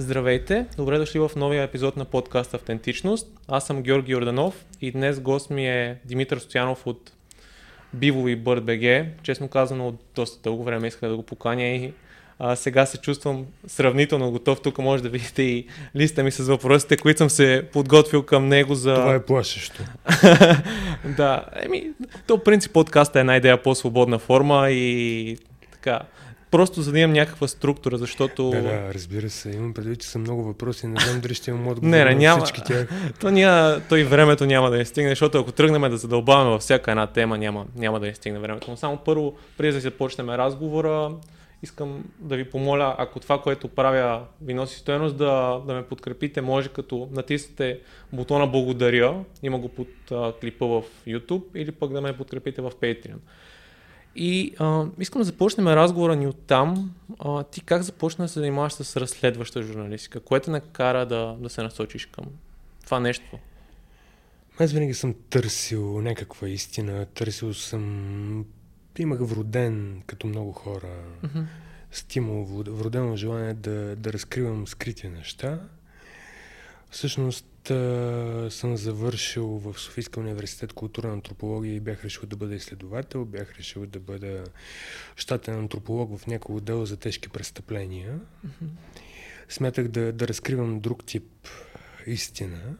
Здравейте! Добре дошли в новия епизод на подкаст Автентичност. Аз съм Георги Орданов и днес гост ми е Димитър Стоянов от Биво и БГ. Честно казано, от доста дълго време исках да го поканя и а, сега се чувствам сравнително готов. Тук може да видите и листа ми с въпросите, които съм се подготвил към него за... Това е плашещо. да, еми, то принцип подкаста е една идея по-свободна форма и така, просто за да имам някаква структура, защото... Да, да, разбира се. Имам предвид, че са много въпроси. Не знам дали ще имам отговор не, не, няма... всички тях. То, ня... то и времето няма да не стигне, защото ако тръгнем да задълбаваме във всяка една тема, няма, няма да не стигне времето. Но само първо, преди да започнем разговора, искам да ви помоля, ако това, което правя, ви носи стоеност, да, да ме подкрепите, може като натиснете бутона благодаря, има го под а, клипа в YouTube, или пък да ме подкрепите в Patreon. И а, искам да започнем разговора ни от там. А, ти как започна да се занимаваш с разследваща журналистика? Кое те накара да, да се насочиш към това нещо? Аз винаги съм търсил някаква истина, търсил съм... Имах вроден, като много хора, mm-hmm. стимул, вродено желание да, да разкривам скрити неща. Всъщност съм завършил в Софийския университет културна антропология и бях решил да бъда изследовател, бях решил да бъда щатен антрополог в някой отдел за тежки престъпления. Mm-hmm. Смятах да, да разкривам друг тип истина,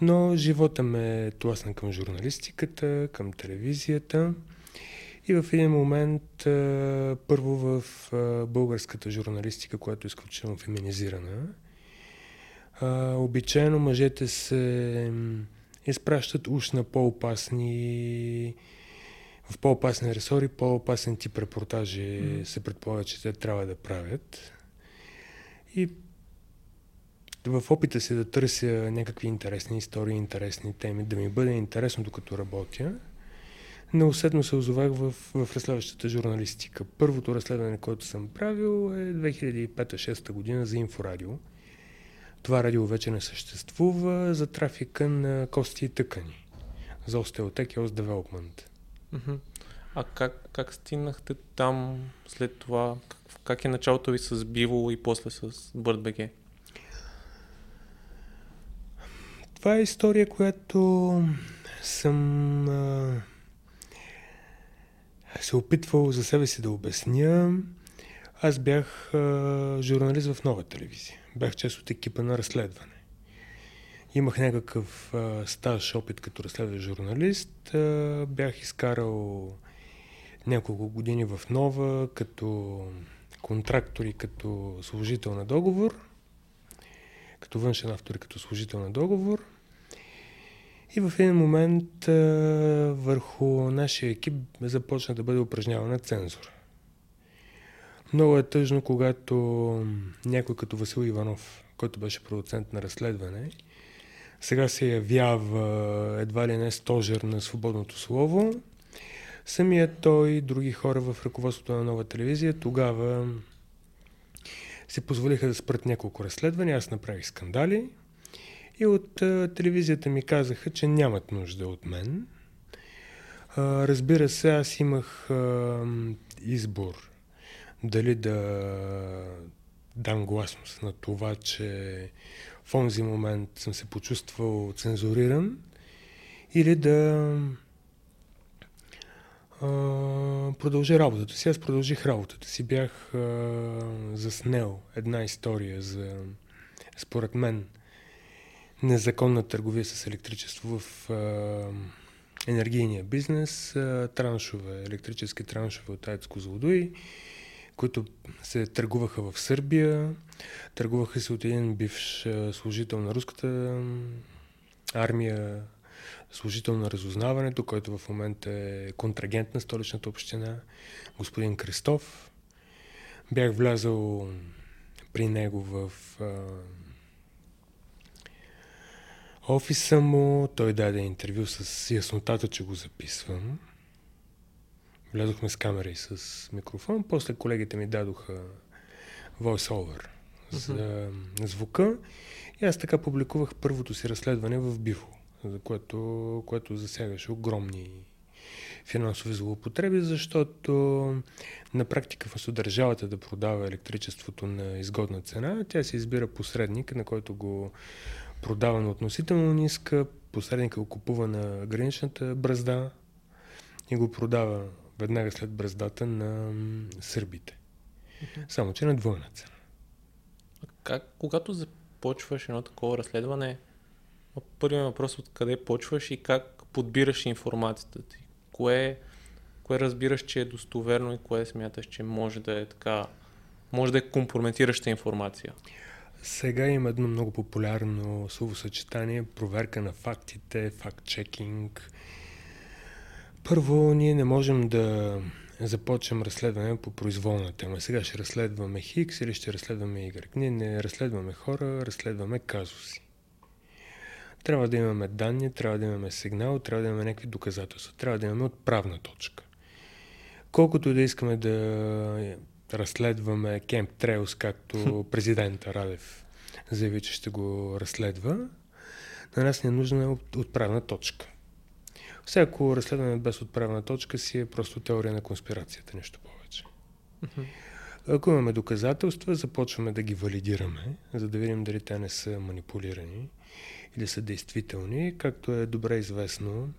но живота ме тласна към журналистиката, към телевизията. И в един момент, първо в българската журналистика, която е изключително феминизирана, а, обичайно мъжете се изпращат уж на по-опасни в по-опасни ресори, по-опасен тип репортажи mm. се предполага, че те трябва да правят. И в опита си да търся някакви интересни истории, интересни теми, да ми бъде интересно докато работя, неусетно се озовах в, в разследващата журналистика. Първото разследване, което съм правил е 2005-2006 година за Инфорадио. Това радио вече не съществува за трафика на кости и тъкани. За Osteotech и Development. А как, как стигнахте там след това? Как, как е началото ви с Биво и после с BirdBG? Това е история, която съм а, се опитвал за себе си да обясня. Аз бях а, журналист в нова телевизия бях част от екипа на разследване. Имах някакъв а, стаж, опит като разследващ журналист. А, бях изкарал няколко години в Нова като контрактор и като служител на договор, като външен автор и като служител на договор. И в един момент а, върху нашия екип започна да бъде упражнявана цензура. Много е тъжно, когато някой като Васил Иванов, който беше продуцент на разследване, сега се явява едва ли не стожер на свободното слово. Самият той и други хора в ръководството на нова телевизия тогава си позволиха да спрат няколко разследвания. Аз направих скандали и от телевизията ми казаха, че нямат нужда от мен. Разбира се, аз имах избор дали да дам гласност на това, че в онзи момент съм се почувствал цензуриран или да а, продължа работата си. Аз продължих работата си. Бях а, заснел една история за, според мен, незаконна търговия с електричество в а, енергийния бизнес, а, траншове, електрически траншове от Айцко Злодуи които се търгуваха в Сърбия. Търгуваха се от един бивш служител на руската армия, служител на разузнаването, който в момента е контрагент на столичната община, господин Крестов. Бях влязал при него в офиса му. Той даде интервю с яснотата, че го записвам. Влязохме с камера и с микрофон. После колегите ми дадоха voice-over за uh-huh. звука. И аз така публикувах първото си разследване в Бифо, за което, което засягаше огромни финансови злоупотреби, защото на практика вместо държавата да продава електричеството на изгодна цена, тя се избира посредник, на който го продава на относително ниска, посредника го купува на граничната бразда и го продава веднага след браздата на сърбите. Само, че на двойна цена. Как, когато започваш едно такова разследване, първият въпрос от къде почваш и как подбираш информацията ти? Кое, кое разбираш, че е достоверно и кое смяташ, че може да е така, може да е компрометираща информация? Сега има едно много популярно словосъчетание проверка на фактите, факт-чекинг. Първо, ние не можем да започнем разследване по произволна тема. Сега ще разследваме Хикс или ще разследваме Y. Ние не разследваме хора, разследваме казуси. Трябва да имаме данни, трябва да имаме сигнал, трябва да имаме някакви доказателства, трябва да имаме отправна точка. Колкото да искаме да разследваме Кемп Трейлс, както президента Радев заяви, че ще го разследва, на нас не е нужна отправна точка. Всяко разследване без отправна точка си е просто теория на конспирацията, нещо повече. Ако имаме доказателства, започваме да ги валидираме, за да видим дали те не са манипулирани или са действителни. Както е добре известно,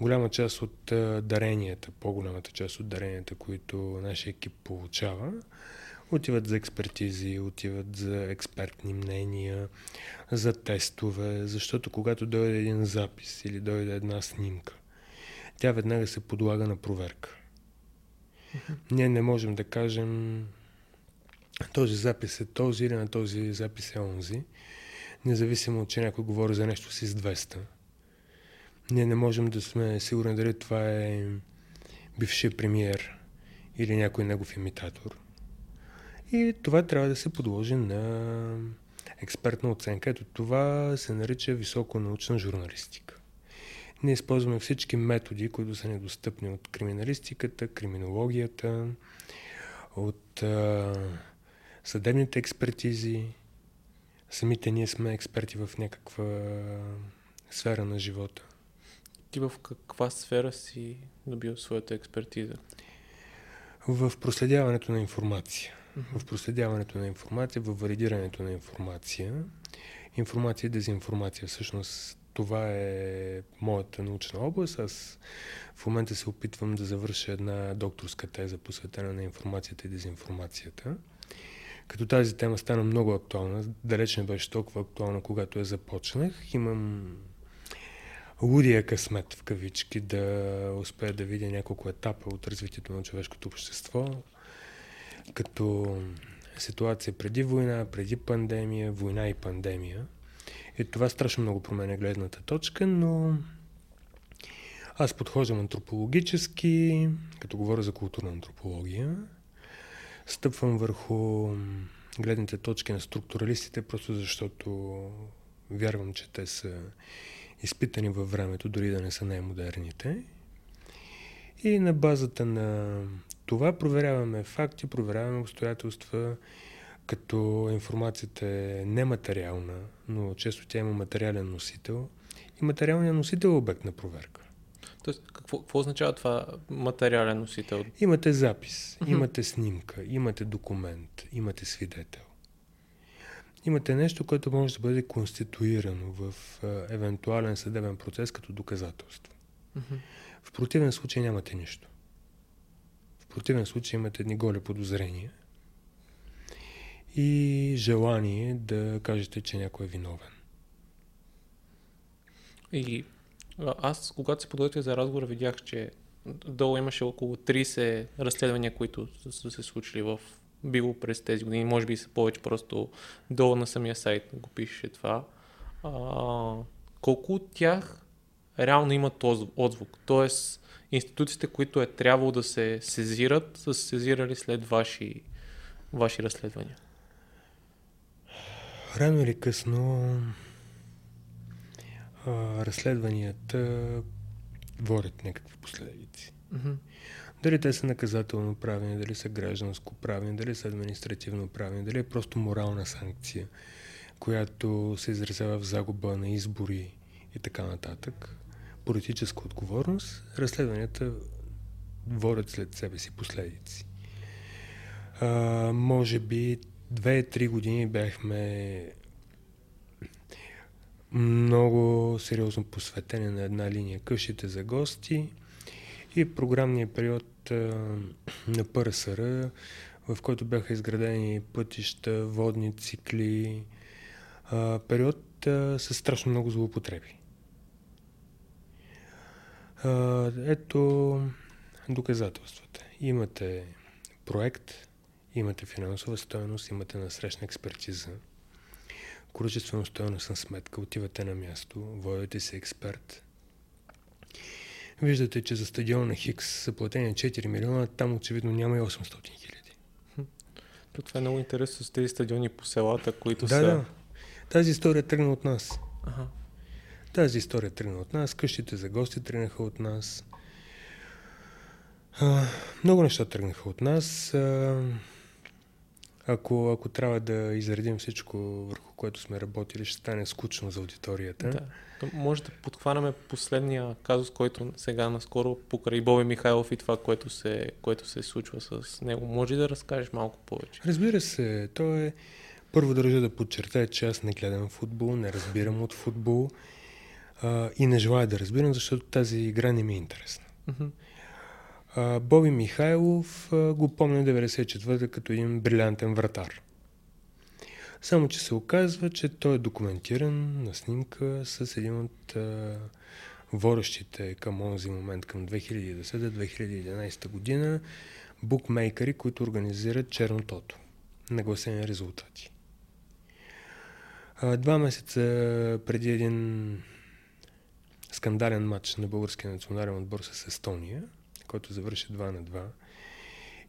голяма част от даренията, по-голямата част от даренията, които нашия екип получава, отиват за експертизи, отиват за експертни мнения, за тестове, защото когато дойде един запис или дойде една снимка, тя веднага се подлага на проверка. Ние не можем да кажем този запис е този или на този запис е онзи, независимо, че някой говори за нещо си с 200. Ние не можем да сме сигурни дали това е бившия премиер или някой негов имитатор. И това трябва да се подложи на експертна оценка. Ето това се нарича високонаучна журналистика. Ние използваме всички методи, които са недостъпни от криминалистиката, криминологията, от а, съдебните експертизи. Самите ние сме експерти в някаква сфера на живота. Ти в каква сфера си добил своята експертиза? В проследяването на информация. В проследяването на информация, в валидирането на информация. Информация и дезинформация. Всъщност това е моята научна област. Аз в момента се опитвам да завърша една докторска теза, посветена на информацията и дезинформацията. Като тази тема стана много актуална, далеч не беше толкова актуална, когато я започнах. Имам лудия късмет в кавички да успея да видя няколко етапа от развитието на човешкото общество, като ситуация преди война, преди пандемия, война и пандемия – и това страшно много променя гледната точка, но аз подхождам антропологически, като говоря за културна антропология. Стъпвам върху гледните точки на структуралистите, просто защото вярвам, че те са изпитани във времето, дори да не са най-модерните. И на базата на това проверяваме факти, проверяваме обстоятелства като информацията е нематериална, но често тя има материален носител и материалният носител е обект на проверка. Тоест, какво, какво означава това материален носител? Имате запис, mm-hmm. имате снимка, имате документ, имате свидетел. Имате нещо, което може да бъде конституирано в евентуален съдебен процес като доказателство. Mm-hmm. В противен случай нямате нищо. Противен случай имате едни голи подозрения и желание да кажете, че някой е виновен. И аз, когато се подготвях за разговора, видях, че долу имаше около 30 разследвания, които са се случили в било през тези години. Може би са повече, просто долу на самия сайт го пише това. А, колко от тях реално имат отзвук? Тоест, институциите, които е трябвало да се сезират, са се сезирали след ваши, ваши разследвания? Рано или късно а, разследванията водят някакви последици. Mm-hmm. Дали те са наказателно правени, дали са гражданско правени, дали са административно правени, дали е просто морална санкция, която се изразява в загуба на избори и така нататък, политическа отговорност, разследванията водят след себе си последици. А, може би две-три години бяхме много сериозно посветени на една линия къщите за гости и програмния период а, на ПРСР, в който бяха изградени пътища, водни цикли, а, период а, с страшно много злоупотреби. А, ето доказателствата. Имате проект, имате финансова стоеност, имате насрещна експертиза, количествено стоеност на сметка, отивате на място, водите се експерт. Виждате, че за стадион на Хикс са платени 4 милиона, там очевидно няма и 800 хиляди. Това е много интересно с тези стадиони по селата, които да, са... Да, тази история тръгна от нас. Ага. Тази история тръгна от нас, къщите за гости тръгнаха от нас. А, много неща тръгнаха от нас. А, ако, ако трябва да изредим всичко, върху което сме работили, ще стане скучно за аудиторията. Да. Може да подхванаме последния казус, който сега наскоро покрай Боби Михайлов и това, което се, което се случва с него. Може да разкажеш малко повече? Разбира се. То е... Първо държа да подчертая, че аз не гледам футбол, не разбирам от футбол а, и не желая да разбирам, защото тази игра не ми е интересна. А, Боби Михайлов а, го помня 94-та като един брилянтен вратар. Само, че се оказва, че той е документиран на снимка с един от а, водещите към онзи момент, към 2010-2011 година, букмейкъри, които организират чернотото. Нагласени резултати. А, два месеца преди един скандален матч на българския национален отбор с Естония, който завърши 2 на 2.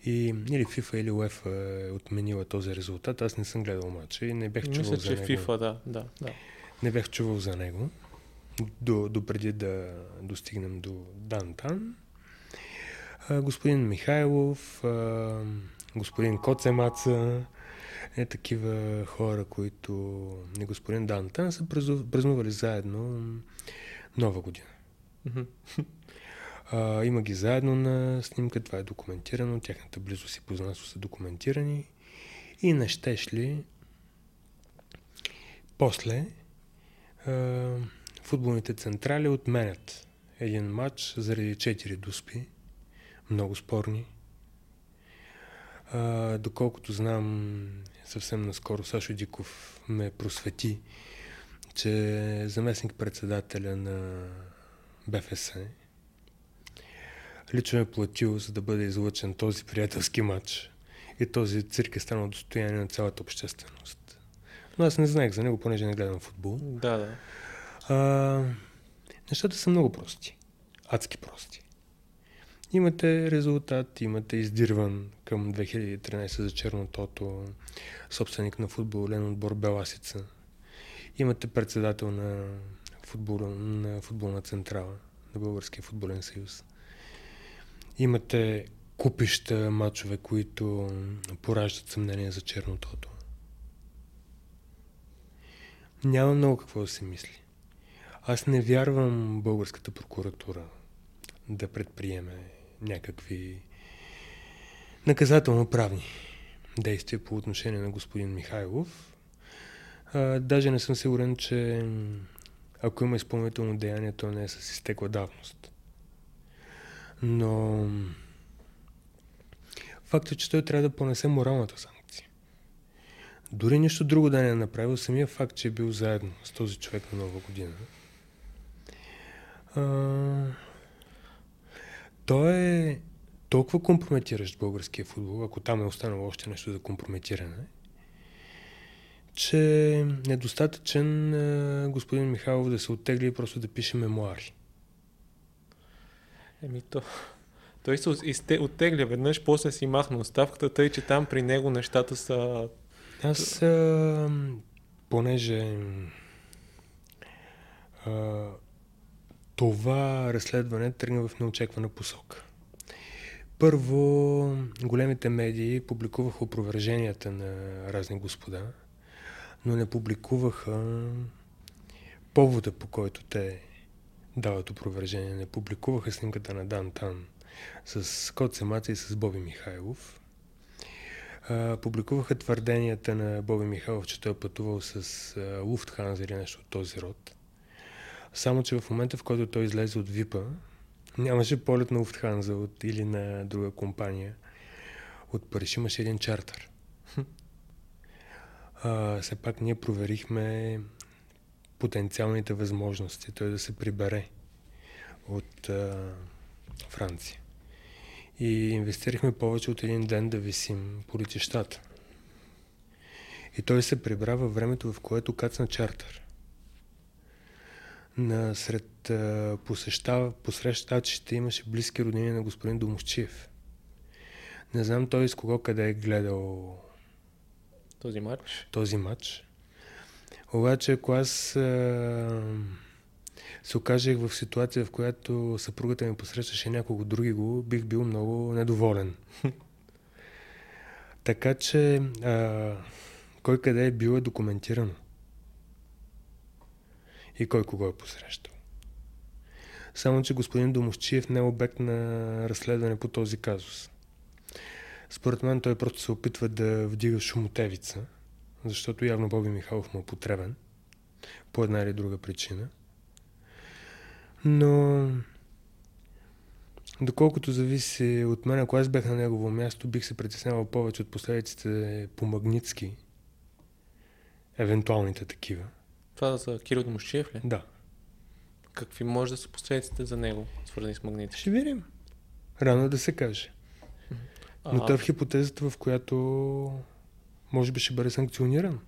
И или FIFA или UEFA е отменила този резултат. Аз не съм гледал матча и не бях чувал Мисля, за че него. FIFA, да, да, да. Не бях чувал за него. До, до преди да достигнем до Дантан. А, господин Михайлов, а, господин Коцемаца, е такива хора, които не господин Дантан са празну- празнували заедно Нова година. А, има ги заедно на снимка, това е документирано, тяхната близост и познанство са документирани. И не щеш ли после а, футболните централи отменят един матч заради 4 дуспи, много спорни. А, доколкото знам, съвсем наскоро Сашо Диков ме просвети, че заместник председателя на БФС лично е платил, за да бъде излъчен този приятелски матч. И този цирк е станал достояние на цялата общественост. Но аз не знаех за него, понеже не гледам футбол. Да, да. А, нещата са много прости. Адски прости. Имате резултат, имате издирван към 2013 за Чернотото, собственик на футболен отбор Беласица. Имате председател на, футбол, на футболна централа на Българския футболен съюз. Имате купища мачове, които пораждат съмнение за Чернотото. Няма много какво да се мисли. Аз не вярвам българската прокуратура да предприеме някакви наказателно-правни действия по отношение на господин Михайлов. А, даже не съм сигурен, че ако има изпълнително деяние, то не е с изтекла давност. Но факт е, че той трябва да понесе моралната санкция. Дори нищо друго да не е направил, самия факт, че е бил заедно с този човек на Нова година. А, той е толкова компрометиращ българския футбол, ако там е останало още нещо за компрометиране, че е недостатъчен господин Михайлов да се оттегли и просто да пише мемуари. Еми то... Той се изте, оттегля веднъж, после си махна оставката, тъй че там при него нещата са... Аз, а, понеже а, това разследване тръгна в неочеквана посока. Първо, големите медии публикуваха опроверженията на разни господа, но не публикуваха повода, по който те дават опровержение. Не публикуваха снимката на Дан Тан с Кот Семаца и с Боби Михайлов. А, публикуваха твърденията на Боби Михайлов, че той е пътувал с Луфтханза или нещо от този род. Само, че в момента, в който той излезе от ВИПа, нямаше полет на Луфтханза от, или на друга компания. От Париж имаше един чартер. А, все пак ние проверихме потенциалните възможности той да се прибере от а, Франция. И инвестирахме повече от един ден да висим по летищата. И той се прибра във времето, в което кацна чартер. На сред посрещачите имаше близки роднини на господин Домовчиев. Не знам той с кого къде е гледал този матч. Този матч. Обаче, ако аз а, се окажех в ситуация, в която съпругата ми посрещаше някого други го, бих бил много недоволен. така че, а, кой къде е бил е документирано. И кой кого е посрещал. Само, че господин Домовчиев не е обект на разследване по този казус. Според мен той просто се опитва да вдига шумотевица, защото явно Боби Михайлов му е потребен, по една или друга причина. Но доколкото зависи от мен, ако аз бях на негово място, бих се притеснявал повече от последиците по Магницки, евентуалните такива. Това за Кирил Домощиев ли? Да. Какви може да са последиците за него, свързани с Магницки? Ще видим. Рано е да се каже. Но той е в хипотезата, в която може би ще бъде санкциониран.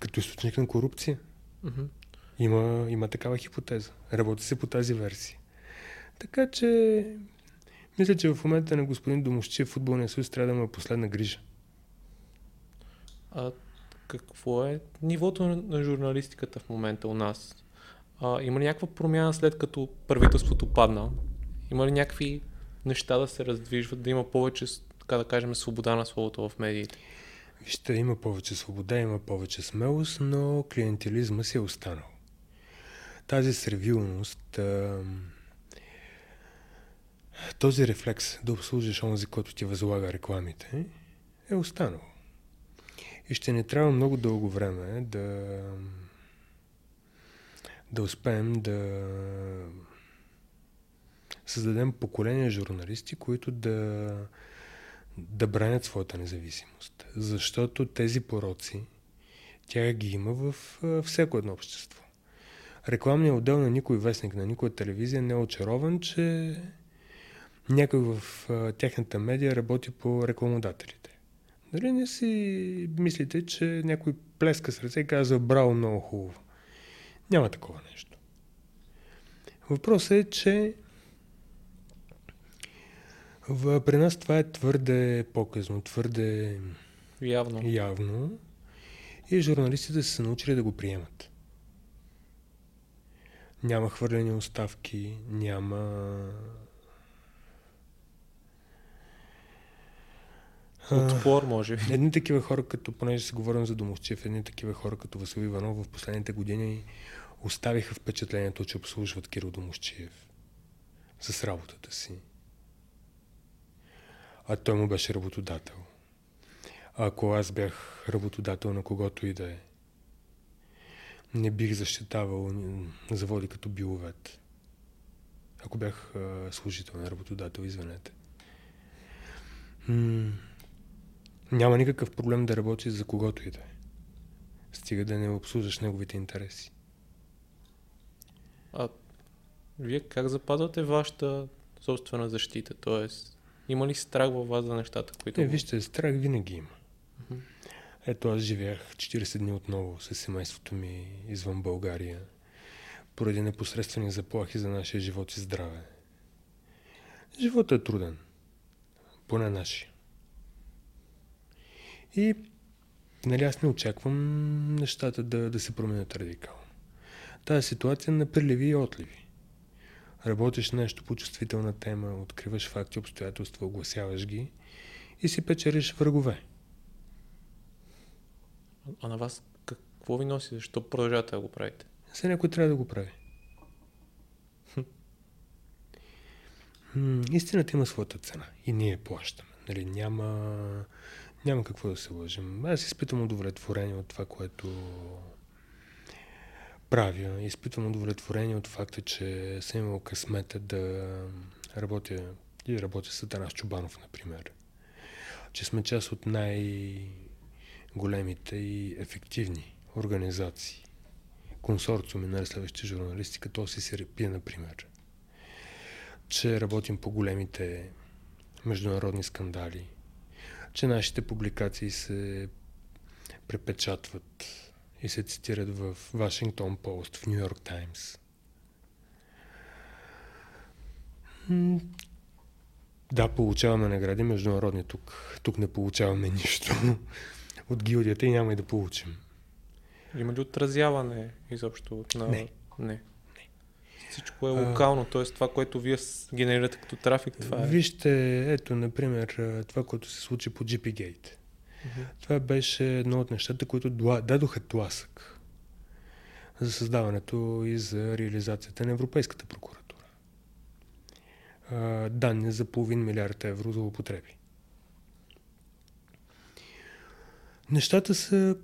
Като източник на корупция. Mm-hmm. Има, има такава хипотеза. Работи се по тази версия. Така че, мисля, че в момента на господин Домощиев футболния съюз трябва да му е последна грижа. А какво е нивото на, на журналистиката в момента у нас? А, има ли някаква промяна след като правителството падна? Има ли някакви неща да се раздвижват, да има повече, така да кажем, свобода на словото в медиите? Вижте, има повече свобода, има повече смелост, но клиентелизма си е останал. Тази сервилност, този рефлекс да обслужиш онзи, който ти възлага рекламите, е останал. И ще ни трябва много дълго време да, да успеем да създадем поколение журналисти, които да, да бранят своята независимост. Защото тези пороци, тя ги има в всяко едно общество. Рекламният отдел на никой вестник, на никоя телевизия не е очарован, че някой в тяхната медия работи по рекламодателите. Дали не си мислите, че някой плеска с ръце и казва браво, много хубаво. Няма такова нещо. Въпросът е, че в, при нас това е твърде показно, твърде явно. явно и журналистите са се научили да го приемат. Няма хвърлени оставки, няма Отпор, може би. Едни такива хора, като, понеже се говорим за Домовчев, едни такива хора, като Васил Иванов в последните години оставиха впечатлението, че обслужват Кирил Домовчев с работата си а той му беше работодател. Ако аз бях работодател на когото и да е, не бих защитавал заводи като биловет. Ако бях служител на работодател, извинете. М- няма никакъв проблем да работиш за когото и да е. Стига да не обслужваш неговите интереси. А вие как запазвате вашата собствена защита? Тоест, има ли страх във вас за нещата, които... Не, вижте, страх винаги има. Ето аз живеях 40 дни отново с семейството ми извън България, поради непосредствени заплахи за нашия живот и здраве. Животът е труден. Поне нашия. И нали аз не очаквам нещата да, да се променят радикално. Тази ситуация на приливи и отливи. Работиш нещо по чувствителна тема, откриваш факти, обстоятелства, огласяваш ги и си печелиш врагове. А на вас какво ви носи? Защо продължавате да го правите? За някой трябва да го прави. М- истината има своята цена и ние плащаме. Нали, няма, няма какво да се лъжим. Аз изпитвам удовлетворение от това, което правя. Изпитвам удовлетворение от факта, че съм имал късмета да работя и работя с Атанас Чубанов, например. Че сме част от най-големите и ефективни организации. Консорциуми на разследващи журналисти, като ОССРП, например. Че работим по големите международни скандали. Че нашите публикации се препечатват и се цитират в Вашингтон Пост, в Нью Йорк Таймс. Да, получаваме награди международни тук. Тук не получаваме нищо от гилдията и няма и да получим. Има ли отразяване изобщо на... Не. Не. Всичко е локално, т.е. това, което вие генерирате като трафик, това е... Вижте, ето, например, това, което се случи по GPGate. Това беше едно от нещата, които дадоха тласък за създаването и за реализацията на Европейската прокуратура. Данни за половин милиард евро за употреби. Нещата са,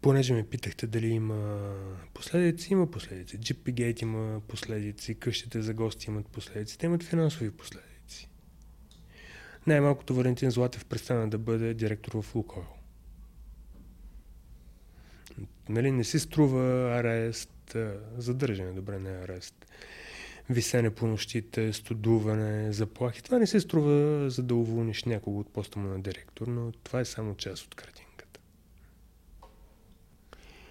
понеже ме питахте дали има последици, има последици. GPGate има последици, къщите за гости имат последици, те имат финансови последици. Най-малкото Валентин Златев престана да бъде директор в Лукойл. Нали, не си струва арест, задържане, добре, не арест. Висене по нощите, студуване, заплахи. Това не се струва за да уволниш някого от поста му на директор, но това е само част от картинката.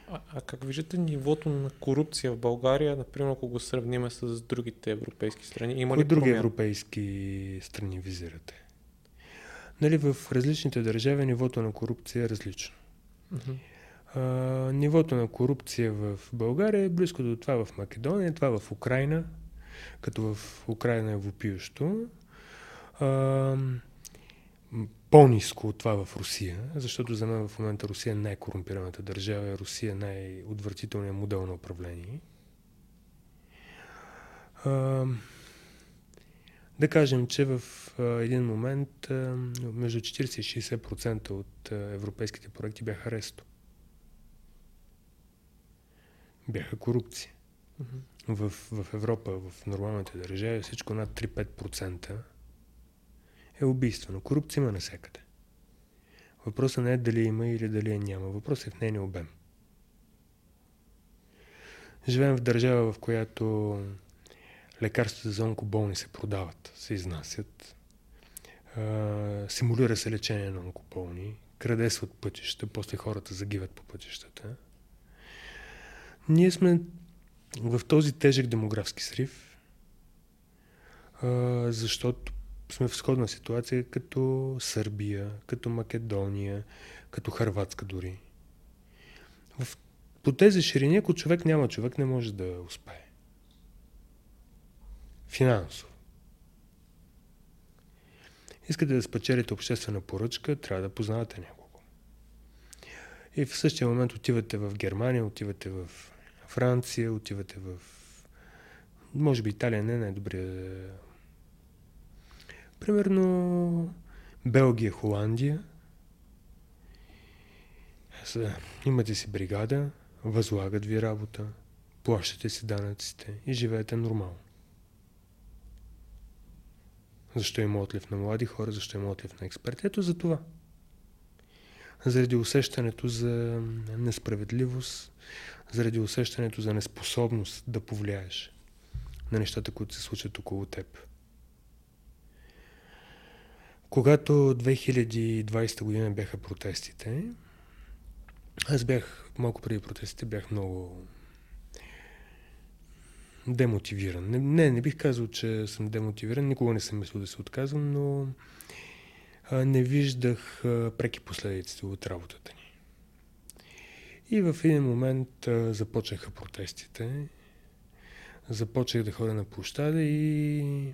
А, а как виждате нивото на корупция в България, например, ако го сравниме с другите европейски страни? Има ли Кои други промяна? европейски страни визирате? Нали, в различните държави нивото на корупция е различно. Мгм. А, нивото на корупция в България е близко до това в Македония, това в Украина, като в Украина е вопиещо. А, по-низко от това в Русия, защото за мен в момента Русия е най-корумпираната държава Русия е най-отвратителният модел на управление. А, да кажем, че в един момент между 40 и 60% от европейските проекти бяха аресто. Бяха корупция. В, в Европа, в нормалните държави, всичко над 3-5% е убийствено. Корупция има навсякъде. Въпросът не е дали има или дали я няма. Въпросът е в нейния обем. Живеем в държава, в която лекарствата за онкоболни се продават, се изнасят. Симулира се лечение на онкоболни, краде се от пътища, после хората загиват по пътищата. Ние сме в този тежък демографски срив, защото сме в сходна ситуация като Сърбия, като Македония, като Харватска дори. В, по тези ширини, ако човек няма човек, не може да успее. Финансово. Искате да спечелите обществена поръчка, трябва да познавате някого. И в същия момент отивате в Германия, отивате в Франция, отивате в... Може би Италия не е най-добрия... Примерно Белгия, Холандия. Имате си бригада, възлагат ви работа, плащате си данъците и живеете нормално. Защо има отлив на млади хора, защо има отлив на експерти? Ето за това. Заради усещането за несправедливост, заради усещането за неспособност да повлияеш на нещата, които се случват около теб. Когато 2020 година бяха протестите, аз бях, малко преди протестите, бях много демотивиран. Не, не, бих казал, че съм демотивиран. Никога не съм мислил да се отказвам, но а, не виждах а, преки последиците от работата ни. И в един момент а, започнаха протестите. Започнах да ходя на площада и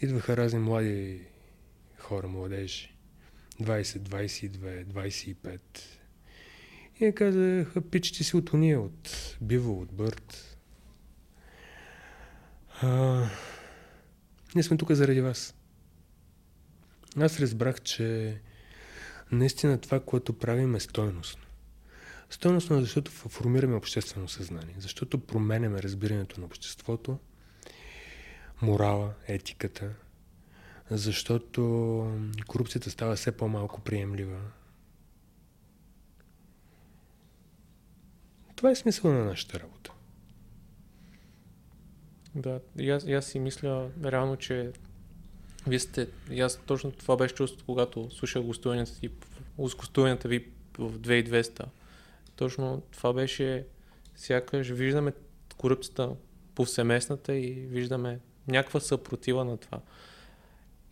идваха разни млади хора, младежи. 20, 22, 25. И казаха, пич, ти си от уния, от Биво, от Бърт. А, Ние сме тук заради вас. Аз разбрах, че наистина това, което правим е стойностно. Стойностно защото формираме обществено съзнание, защото променяме разбирането на обществото, морала, етиката, защото корупцията става все по-малко приемлива. Това е смисъл на нашата работа. Да, и аз, и аз си мисля реално, че вие сте, и аз точно това беше чувство, когато слушах гостуванията ви, гостуванията ви в 2200. Точно това беше, сякаш виждаме корупцията повсеместната и виждаме някаква съпротива на това.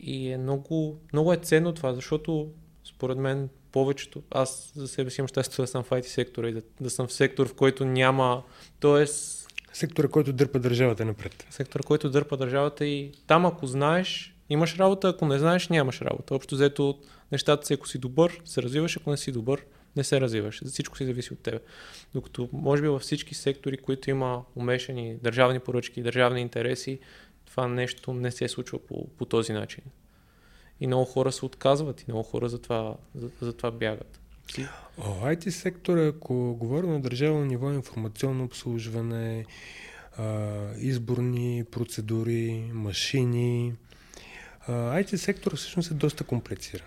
И е много, много е ценно това, защото според мен повечето, аз за себе си имам щастието да съм в IT сектора и да, да съм в сектор, в който няма, т.е. Сектора, който дърпа държавата напред. Сектора, който дърпа държавата и там ако знаеш, имаш работа, ако не знаеш, нямаш работа. Общо взето нещата си, ако си добър, се развиваш, ако не си добър, не се развиваш. За всичко си зависи от тебе. Докато може би във всички сектори, които има умешани държавни поръчки, държавни интереси, това нещо не се случва по, по този начин. И много хора се отказват и много хора за това, за, за това бягат. О, IT сектора, ако говорим на държавно ниво, информационно обслужване, изборни процедури, машини, IT сектор всъщност е доста комплициран.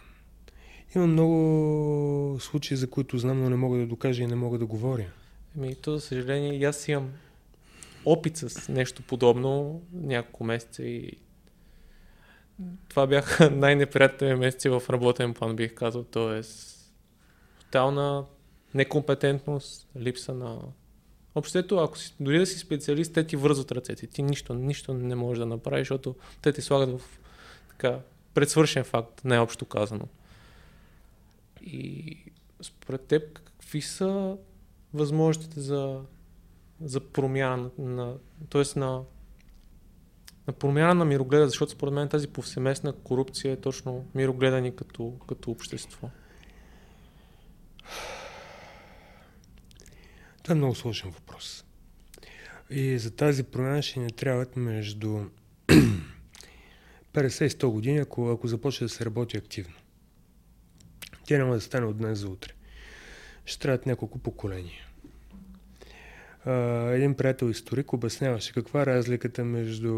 Има много случаи, за които знам, но не мога да докажа и не мога да говоря. Ами, то, за съжаление, и аз имам опит с нещо подобно няколко месеца и това бяха най-неприятните месеци в работен план, бих казал. Тоест, тотална некомпетентност, липса на... Общото, ако си, дори да си специалист, те ти вързват ръцете. Ти нищо, нищо не можеш да направиш, защото те ти слагат в така, предсвършен факт, най-общо казано. И според теб, какви са възможностите за, за промяна на, т.е. на, на промяна на мирогледа, защото според мен тази повсеместна корупция е точно мирогледани като, като общество. Това е много сложен въпрос. И за тази промяна ще ни трябват между 50 и 100 години, ако, ако започне да се работи активно. Тя няма да стане от днес за утре. Ще трябват няколко поколения. А, един приятел историк обясняваше каква е разликата между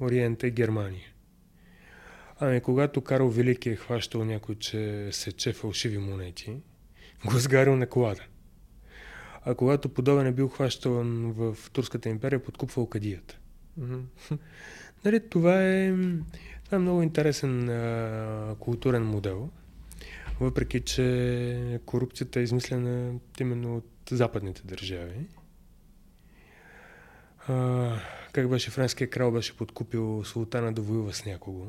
Ориента и Германия. Ами, когато Карл Велики е хващал някой, че сече фалшиви монети, го е сгарил на колада. А когато подобен е бил хващан в Турската империя, подкупвал кадията. Mm-hmm. Нали, това, е, това е много интересен а, културен модел въпреки че корупцията е измислена именно от западните държави. А, как беше френския крал беше подкупил султана да воюва с някого,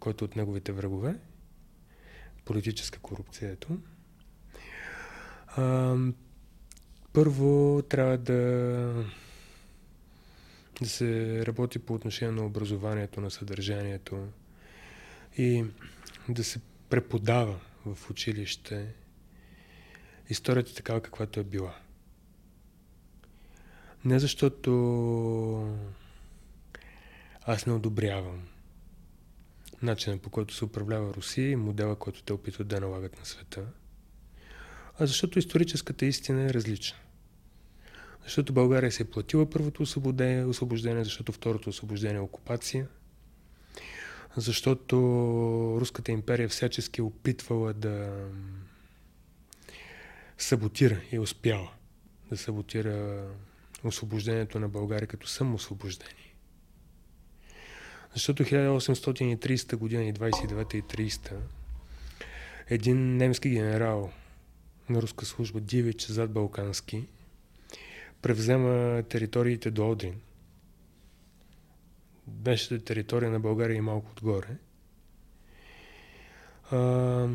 който от неговите врагове. Политическа корупция, ето. Първо трябва да, да се работи по отношение на образованието, на съдържанието и да се преподава в училище историята такава, каквато е била. Не защото аз не одобрявам начинът по който се управлява Русия и модела, който те опитват да налагат на света, а защото историческата истина е различна. Защото България се е платила първото освобождение, освобождение защото второто освобождение е окупация – защото Руската империя всячески е опитвала да саботира и успяла да саботира освобождението на България като самоосвобождение. Защото 1830 година и 29 и 30 един немски генерал на руска служба Дивич зад Балкански превзема териториите до Одрин – днешната територия на България и малко отгоре. А,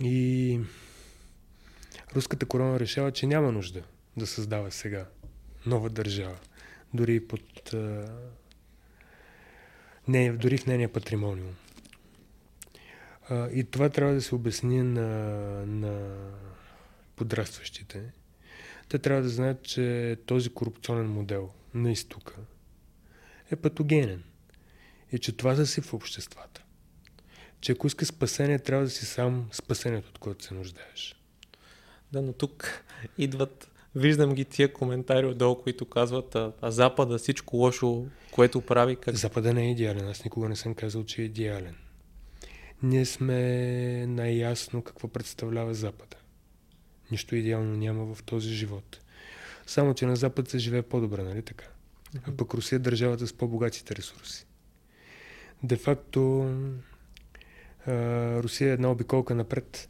и руската корона решава, че няма нужда да създава сега нова държава, дори под а, не, дори в нейния патримониум. А, и това трябва да се обясни на, на подрастващите. Те трябва да знаят, че този корупционен модел на изтока е патогенен е, че това засипва обществата. Че ако искаш спасение, трябва да си сам спасението, от което се нуждаеш. Да, но тук идват, виждам ги тия коментари отдолу, които казват, а, а Запада всичко лошо, което прави. Как... Запада не е идеален. Аз никога не съм казал, че е идеален. Ние сме най-ясно какво представлява Запада. Нищо идеално няма в този живот. Само, че на Запад се живее по-добре, нали така? А пък Русия е държавата с по-богатите ресурси. Де-факто Русия е една обиколка напред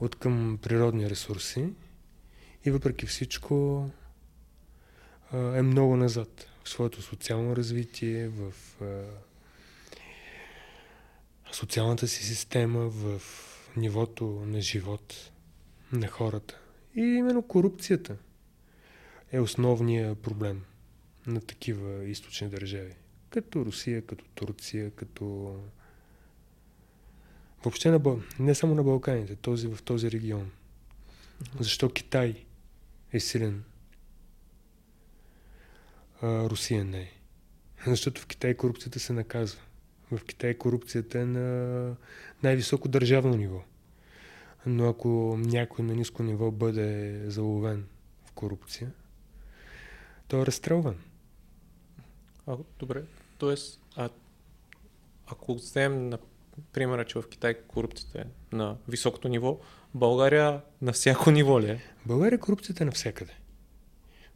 от към природни ресурси и въпреки всичко е много назад в своето социално развитие, в социалната си система, в нивото на живот на хората. И именно корупцията е основният проблем на такива източни държави. Като Русия, като Турция, като... Въобще на, не само на Балканите, този, в този регион. Защо Китай е силен? А, Русия не е. Защото в Китай корупцията се наказва. В Китай корупцията е на най-високо държавно ниво. Но ако някой на ниско ниво бъде заловен в корупция, той е разстрелван. А, добре. Тоест, а, ако вземем на примера, че в Китай корупцията е на високото ниво, България на всяко ниво ли е? България корупцията е навсякъде.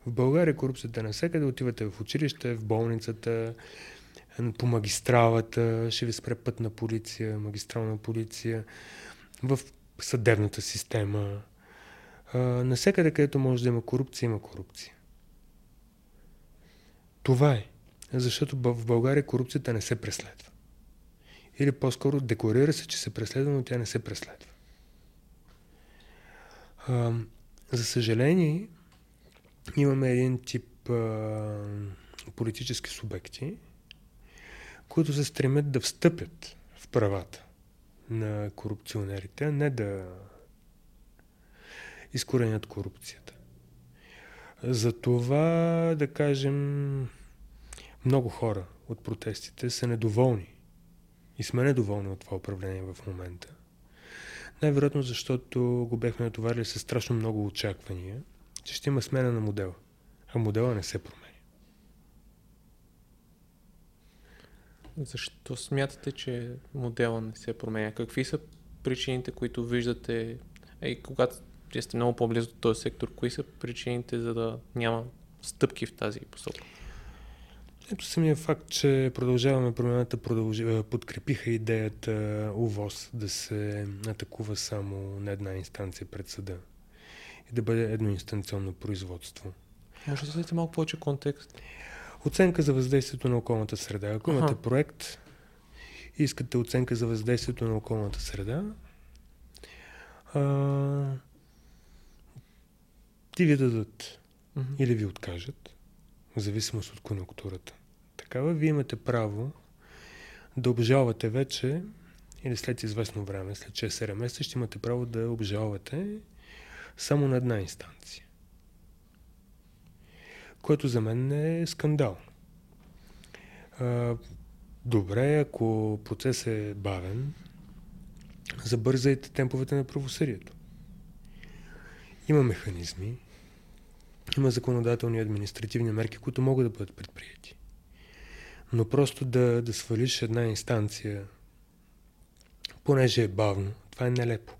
В България корупцията е навсякъде. Отивате в училище, в болницата, по магистралата, ще ви спре пътна полиция, магистрална полиция, в съдебната система. Насекъде, където може да има корупция, има корупция. Това е. Защото в България корупцията не се преследва. Или по-скоро декларира се, че се преследва, но тя не се преследва. А, за съжаление, имаме един тип а, политически субекти, които се стремят да встъпят в правата на корупционерите, не да изкоренят корупцията. Затова, да кажем, много хора от протестите са недоволни. И сме недоволни от това управление в момента. Най-вероятно, защото го бехме натоварили с страшно много очаквания, че ще има смена на модела. А модела не се променя. Защо смятате, че модела не се променя? Какви са причините, които виждате, и когато вие сте много по-близо до този сектор, кои са причините, за да няма стъпки в тази посока? Ето самия факт, че продължаваме промената, продължи, подкрепиха идеята УВОз да се атакува само на една инстанция пред съда и да бъде едноинстанционно производство. Може да дадете малко повече контекст? Оценка за въздействието на околната среда. Ако имате проект и искате оценка за въздействието на околната среда, а, ти ви дадат uh-huh. или ви откажат, в зависимост от конъюнктурата. Такава вие имате право да обжалвате вече или след известно време, след 6-7 месеца, ще имате право да обжалвате само на една инстанция което за мен е скандал. Добре, ако процес е бавен, забързайте темповете на правосъдието. Има механизми, има законодателни и административни мерки, които могат да бъдат предприяти. Но просто да, да свалиш една инстанция, понеже е бавно, това е нелепо.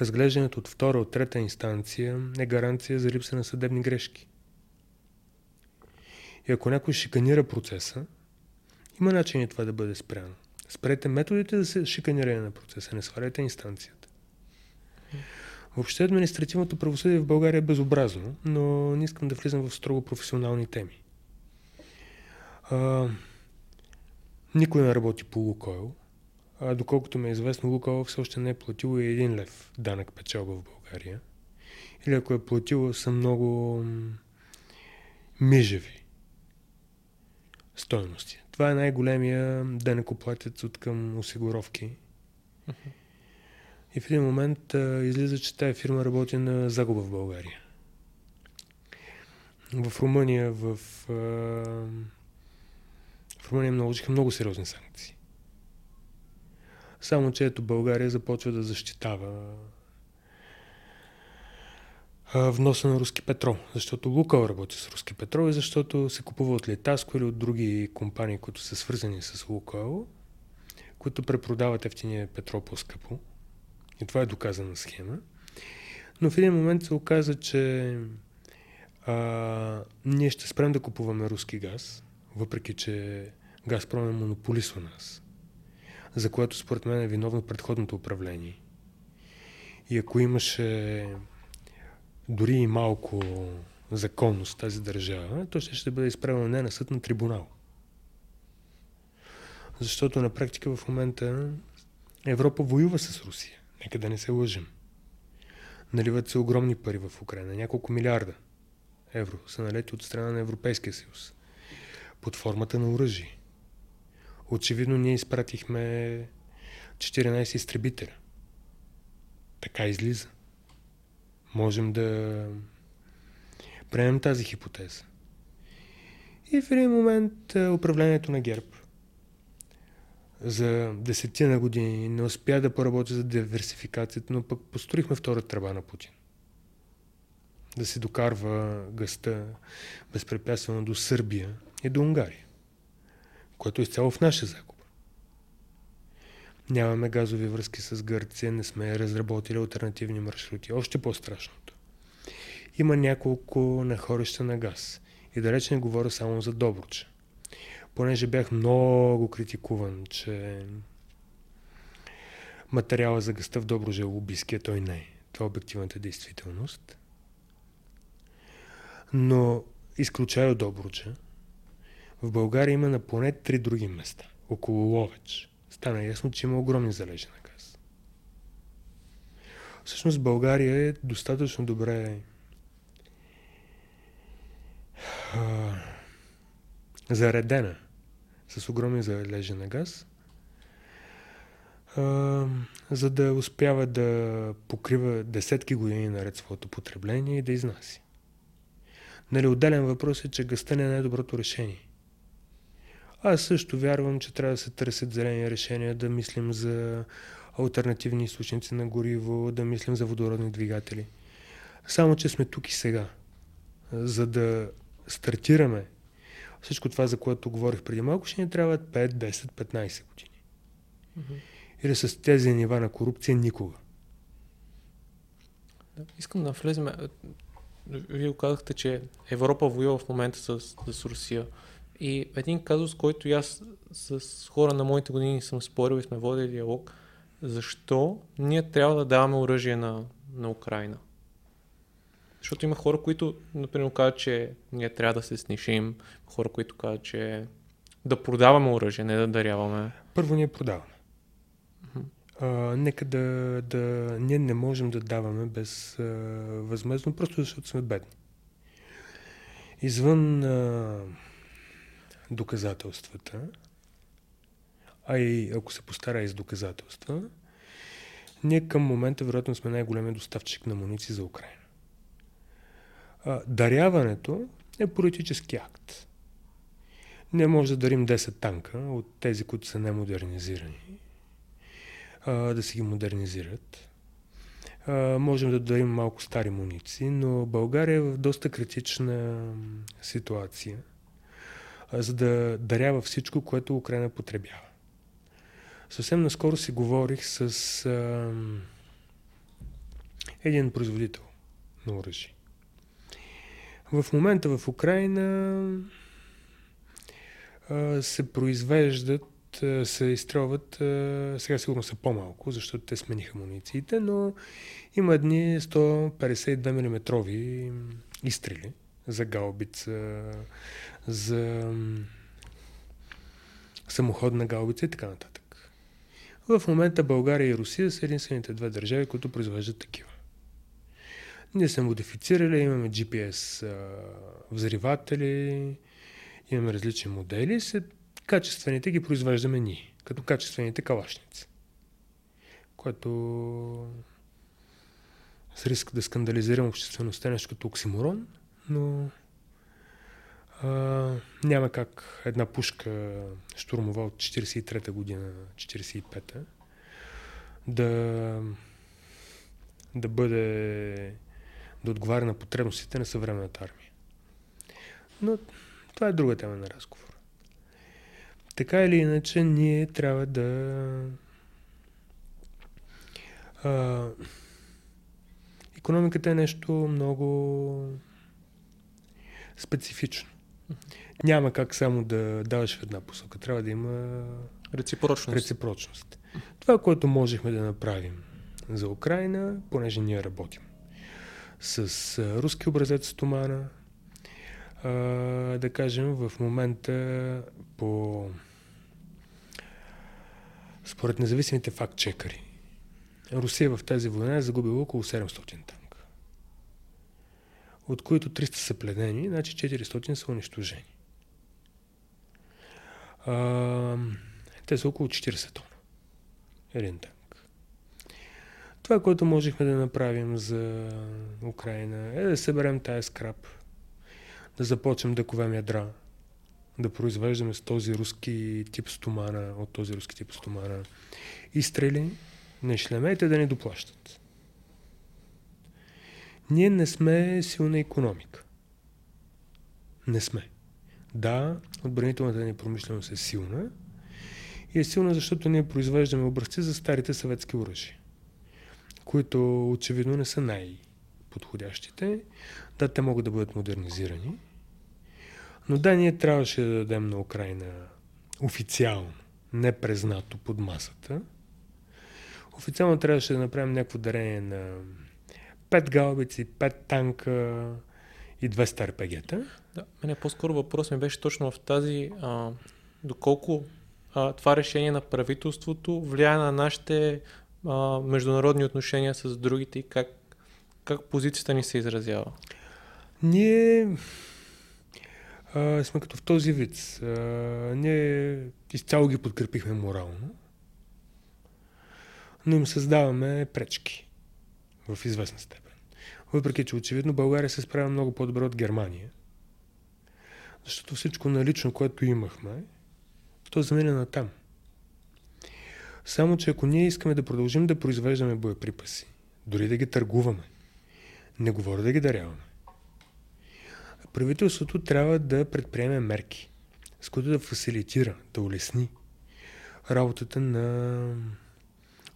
Разглеждането от втора, от трета инстанция е гаранция за липса на съдебни грешки. И ако някой шиканира процеса, има начин това да бъде спряно. Спрете методите за шиканиране на процеса, не сваляйте инстанцията. Въобще административното правосъдие в България е безобразно, но не искам да влизам в строго професионални теми. А, никой не работи по Лукойл. А доколкото ми е известно, Лукойл все още не е платило и един лев данък печалба в България. Или ако е платило, са много мижеви стойности. Това е най-големия денекоплатец от към осигуровки. Uh-huh. И в един момент а, излиза, че тази фирма работи на загуба в България. В Румъния, в а, в Румъния наложиха много сериозни санкции. Само, че ето България започва да защитава вноса на руски петрол, защото Лукал работи с руски петрол и защото се купува от Летаско или от други компании, които са свързани с Лукал, които препродават ефтиния петрол по-скъпо. И това е доказана схема. Но в един момент се оказа, че а, ние ще спрем да купуваме руски газ, въпреки че Газпром е монополист у нас, за което според мен е виновно предходното управление. И ако имаше дори и малко законност тази държава, то ще, ще бъде изправено не на съд на трибунал. Защото на практика в момента Европа воюва с Русия. Нека да не се лъжим. Наливат се огромни пари в Украина. Няколко милиарда евро са налети от страна на Европейския съюз. Под формата на оръжие. Очевидно ние изпратихме 14 изтребителя. Така излиза. Можем да приемем тази хипотеза. И в един момент управлението на ГЕРБ за десетина години не успя да поработи за диверсификацията, но пък построихме втора тръба на Путин. Да се докарва гъста безпрепятствено до Сърбия и до Унгария, което е изцяло в наша загуба. Нямаме газови връзки с Гърция, не сме разработили альтернативни маршрути. Още по-страшното. Има няколко нахорища на газ. И далеч не говоря само за Добруча понеже бях много критикуван, че материала за гъста в Доброжа е лобийския, той не е. Това е обективната действителност. Но изключая от Добруча, в България има на поне три други места. Около Ловеч. Стана ясно, че има огромни залежи на газ. Всъщност България е достатъчно добре заредена с огромни залежи на газ, за да успява да покрива десетки години наред своето потребление и да изнася. Нали, отделен въпрос е, че гъста не е най-доброто решение. Аз също вярвам, че трябва да се търсят зелени решения, да мислим за альтернативни източници на гориво, да мислим за водородни двигатели. Само, че сме тук и сега. За да стартираме всичко това, за което говорих преди малко, ще ни трябват 5, 10, 15 години. Mm-hmm. Или с тези нива на корупция никога. Да, искам да влезем. Вие казахте, че Европа воюва в момента с, с Русия. И един казус, който аз с хора на моите години съм спорил и сме водили диалог, защо ние трябва да даваме оръжие на, на Украина? Защото има хора, които, например, казват, че ние трябва да се снишим, хора, които казват, че да продаваме оръжие, не да даряваме. Първо ние продаваме. Uh-huh. А, нека да, да... Ние не можем да даваме без а, възмезно, просто защото сме бедни. Извън а, доказателствата, а и ако се постара и с доказателства, ние към момента вероятно сме най-големият доставчик на муниции за Украина даряването е политически акт. Не може да дарим 10 танка от тези, които са немодернизирани, да си ги модернизират. Можем да дарим малко стари муниции, но България е в доста критична ситуация, за да дарява всичко, което Украина потребява. Съвсем наскоро си говорих с а, един производител на оръжие. В момента в Украина а, се произвеждат, се изстрелват, сега сигурно са по-малко, защото те смениха мунициите, но има едни 152 мм изстрели за гаубица, за самоходна гаубица и така нататък. В момента България и Русия са единствените две държави, които произвеждат такива. Ние сме модифицирали, имаме GPS а, взриватели, имаме различни модели, се, качествените ги произвеждаме ние, като качествените калашници. Което с риск да скандализирам обществеността нещо като оксиморон, но А, няма как една пушка штурмова от 43-та година, 45-та, да, да бъде да отговаря на потребностите на съвременната армия. Но това е друга тема на разговор. Така или иначе, ние трябва да а, економиката е нещо много специфично. Няма как само да даваш в една посока. Трябва да има реципрочност. реципрочност. Това, което можехме да направим за Украина, понеже ние работим с руски образец стомана, а, да кажем, в момента по според независимите факт-чекари, Русия в тази война е загубила около 700 танка, от които 300 са пленени, значи 400 са унищожени. А, те са около 40 тона. Един танк. Това, което можехме да направим за Украина е да съберем тая скраб, да започнем да ковем ядра, да произвеждаме с този руски тип стомана, от този руски тип стомана изстрели на шлемете да ни доплащат. Ние не сме силна економика. Не сме. Да, отбранителната ни промишленост е силна и е силна, защото ние произвеждаме образци за старите съветски оръжия, които очевидно не са най-подходящите. Да, те могат да бъдат модернизирани, но да, ние трябваше да дадем на Украина официално, не признато под масата. Официално трябваше да направим някакво дарение на 5 галбици, 5 танка и 200 РПГ-та. Да, мене по-скоро въпрос ми беше точно в тази, а, доколко а, това решение на правителството влияе на нашите а, международни отношения с другите и как, как позицията ни се изразява? Ние а, сме като в този вид. А, ние изцяло ги подкрепихме морално, но им създаваме пречки в известна степен. Въпреки, че очевидно България се справя много по-добре от Германия, защото всичко налично, което имахме, то замина на там. Само, че ако ние искаме да продължим да произвеждаме боеприпаси, дори да ги търгуваме, не говоря да ги даряваме, правителството трябва да предприеме мерки, с които да фасилитира, да улесни работата на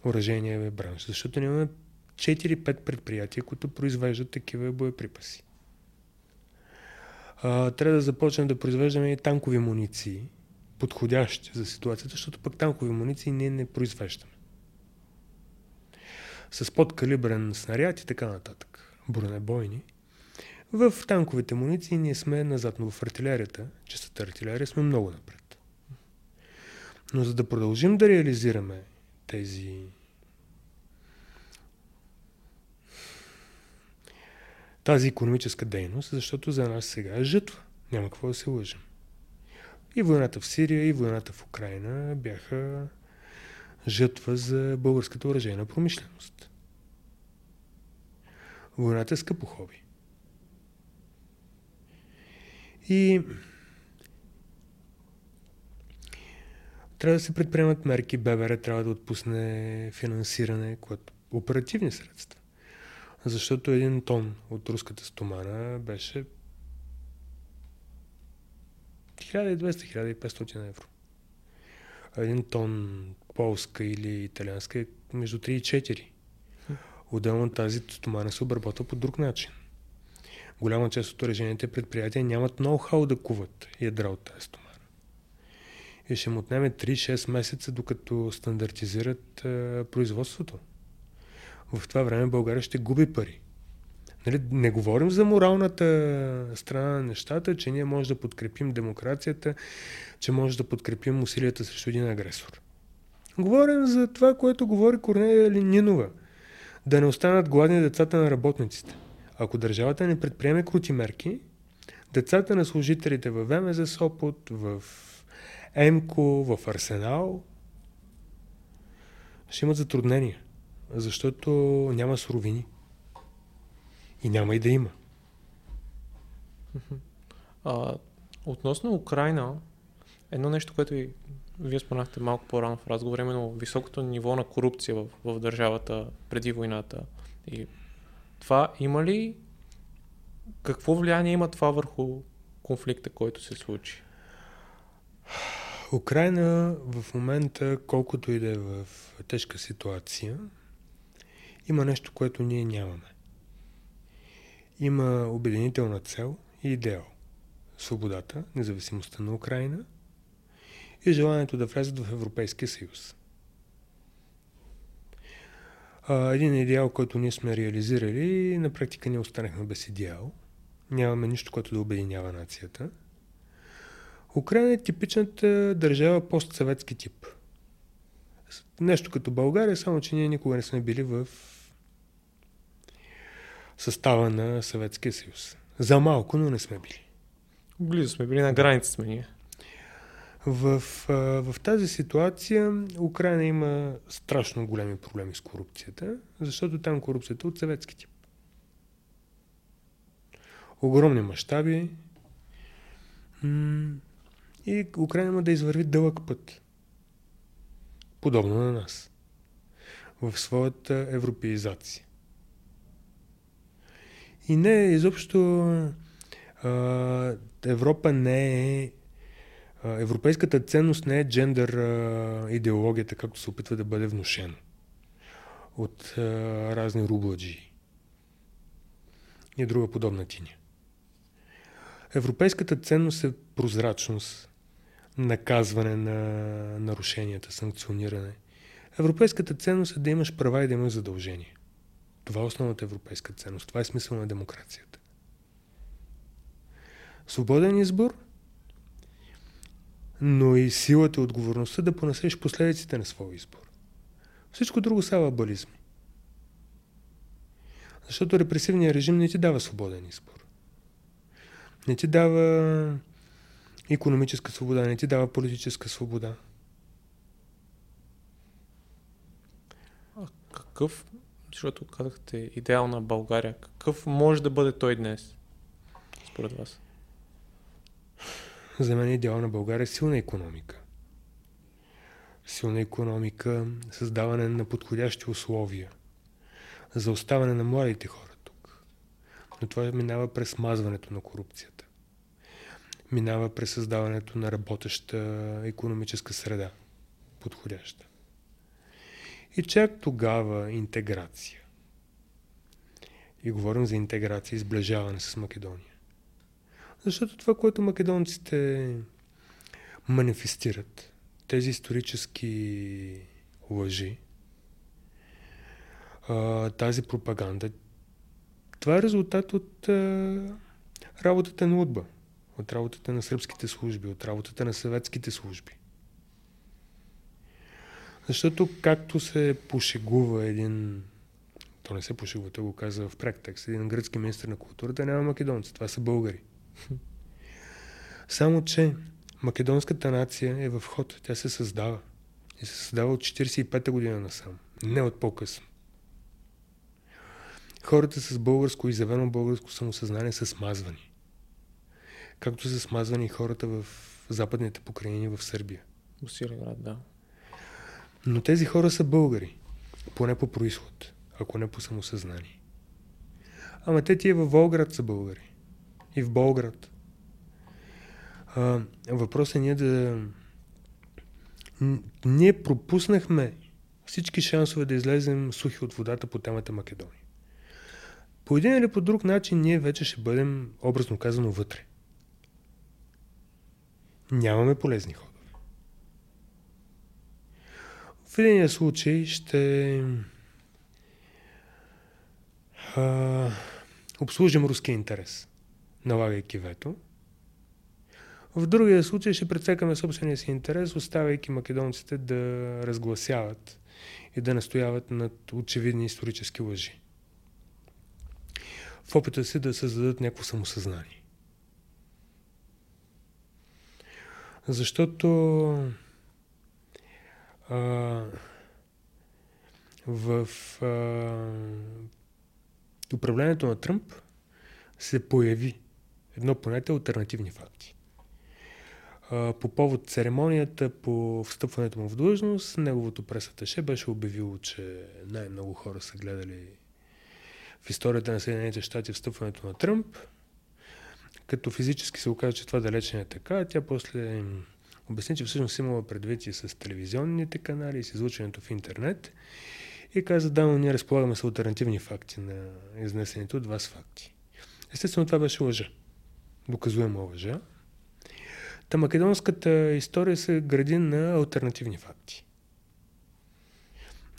оръжения бранш. Защото имаме 4-5 предприятия, които произвеждат такива боеприпаси. А, трябва да започнем да произвеждаме и танкови муниции, подходящи за ситуацията, защото пък танкови муниции ние не произвеждаме. С подкалибрен снаряд и така нататък. Бронебойни – в танковите муниции ние сме назад, в артилерията, честата артилерия, сме много напред. Но за да продължим да реализираме тези тази економическа дейност, защото за нас сега е жътва. Няма какво да се лъжим. И войната в Сирия, и войната в Украина бяха жътва за българската оръжейна промишленост. Войната е скъпо хоби. И трябва да се предприемат мерки. ББР трябва да отпусне финансиране, което оперативни средства. Защото един тон от руската стомана беше 1200-1500 евро. Един тон полска или италианска е между 3 и 4. Отделно тази стомана се обработва по друг начин голяма част от оръжените предприятия нямат ноу-хау да куват ядра от тази стомана. И ще му отнеме 3-6 месеца, докато стандартизират а, производството. В това време България ще губи пари. Нали, не говорим за моралната страна на нещата, че ние може да подкрепим демокрацията, че може да подкрепим усилията срещу един агресор. Говорим за това, което говори Корнелия Нинова. Да не останат гладни децата на работниците. Ако държавата не предприеме крути мерки, децата на служителите в ВМЗ Сопот, в ЕМКО, в Арсенал ще имат затруднения, защото няма суровини. И няма и да има. А, Относно Украина, едно нещо, което и вие споменахте малко по-рано в разговор, именно високото ниво на корупция в, в държавата преди войната. И това има ли какво влияние има това върху конфликта, който се случи? Украина в момента, колкото и да е в тежка ситуация, има нещо, което ние нямаме. Има обединителна цел и идеал. Свободата, независимостта на Украина и желанието да влезат в Европейския съюз. един идеал, който ние сме реализирали, на практика ние останахме без идеал. Нямаме нищо, което да обединява нацията. Украина е типичната държава постсъветски тип. Нещо като България, само че ние никога не сме били в състава на Съветския съюз. За малко, но не сме били. Близо сме били на граница сме ние. В, в тази ситуация Украина има страшно големи проблеми с корупцията, защото там корупцията е от съветски тип. Огромни мащаби и Украина има да извърви дълъг път. Подобно на нас. В своята европеизация. И не, изобщо а, Европа не е Европейската ценност не е джендър а, идеологията, както се опитва да бъде внушено от а, разни рубладжи и друга подобна тиня. Европейската ценност е прозрачност, наказване на нарушенията, санкциониране. Европейската ценност е да имаш права и да имаш задължения. Това е основната европейска ценност. Това е смисъл на демокрацията. Свободен избор, но и силата и отговорността да понесеш последиците на своя избор. Всичко друго са абализми. Защото репресивният режим не ти дава свободен избор. Не ти дава економическа свобода, не ти дава политическа свобода. А какъв защото казахте идеална България. Какъв може да бъде той днес, според вас? За мен идеална България е силна економика. Силна економика, създаване на подходящи условия за оставане на младите хора тук. Но това минава през мазването на корупцията. Минава през създаването на работеща економическа среда, подходяща. И чак тогава интеграция. И говорим за интеграция и сближаване с Македония. Защото това, което македонците манифестират, тези исторически лъжи, тази пропаганда, това е резултат от работата на УДБА, от работата на сръбските служби, от работата на съветските служби. Защото както се пошегува един, то не се пошегува, той го каза в пряк текст, един гръцки министр на културата, няма македонци, това са българи. Само, че македонската нация е в ход, тя се създава. И се създава от 45-та година насам, не от по-късно. Хората с българско, изявено българско самосъзнание са смазвани. Както са смазвани хората в западните покрайнини в Сърбия. Усилен да. Но тези хора са българи. Поне по происход, ако не по самосъзнание. Ама те тия във Волград са българи. И в Болград. А, въпросът е ние да... Ние пропуснахме всички шансове да излезем сухи от водата по темата Македония. По един или по друг начин ние вече ще бъдем, образно казано, вътре. Нямаме полезни хора. В единия случай ще а, обслужим руския интерес, налагайки вето. В другия случай ще прецекаме собствения си интерес, оставяйки македонците да разгласяват и да настояват над очевидни исторически лъжи. В опита си да създадат някакво самосъзнание. Защото а, в а, управлението на Тръмп се появи едно понятие альтернативни факти. по повод церемонията по встъпването му в длъжност, неговото пресаташе беше обявило, че най-много хора са гледали в историята на Съединените щати встъпването на Тръмп, като физически се оказа, че това далеч не е така. Тя после обясни, че всъщност имала предвид и с телевизионните канали, и с излучването в интернет и каза, да, но ние разполагаме с альтернативни факти на изнесените от вас факти. Естествено, това беше лъжа. Доказуема лъжа. Та македонската история се гради на альтернативни факти.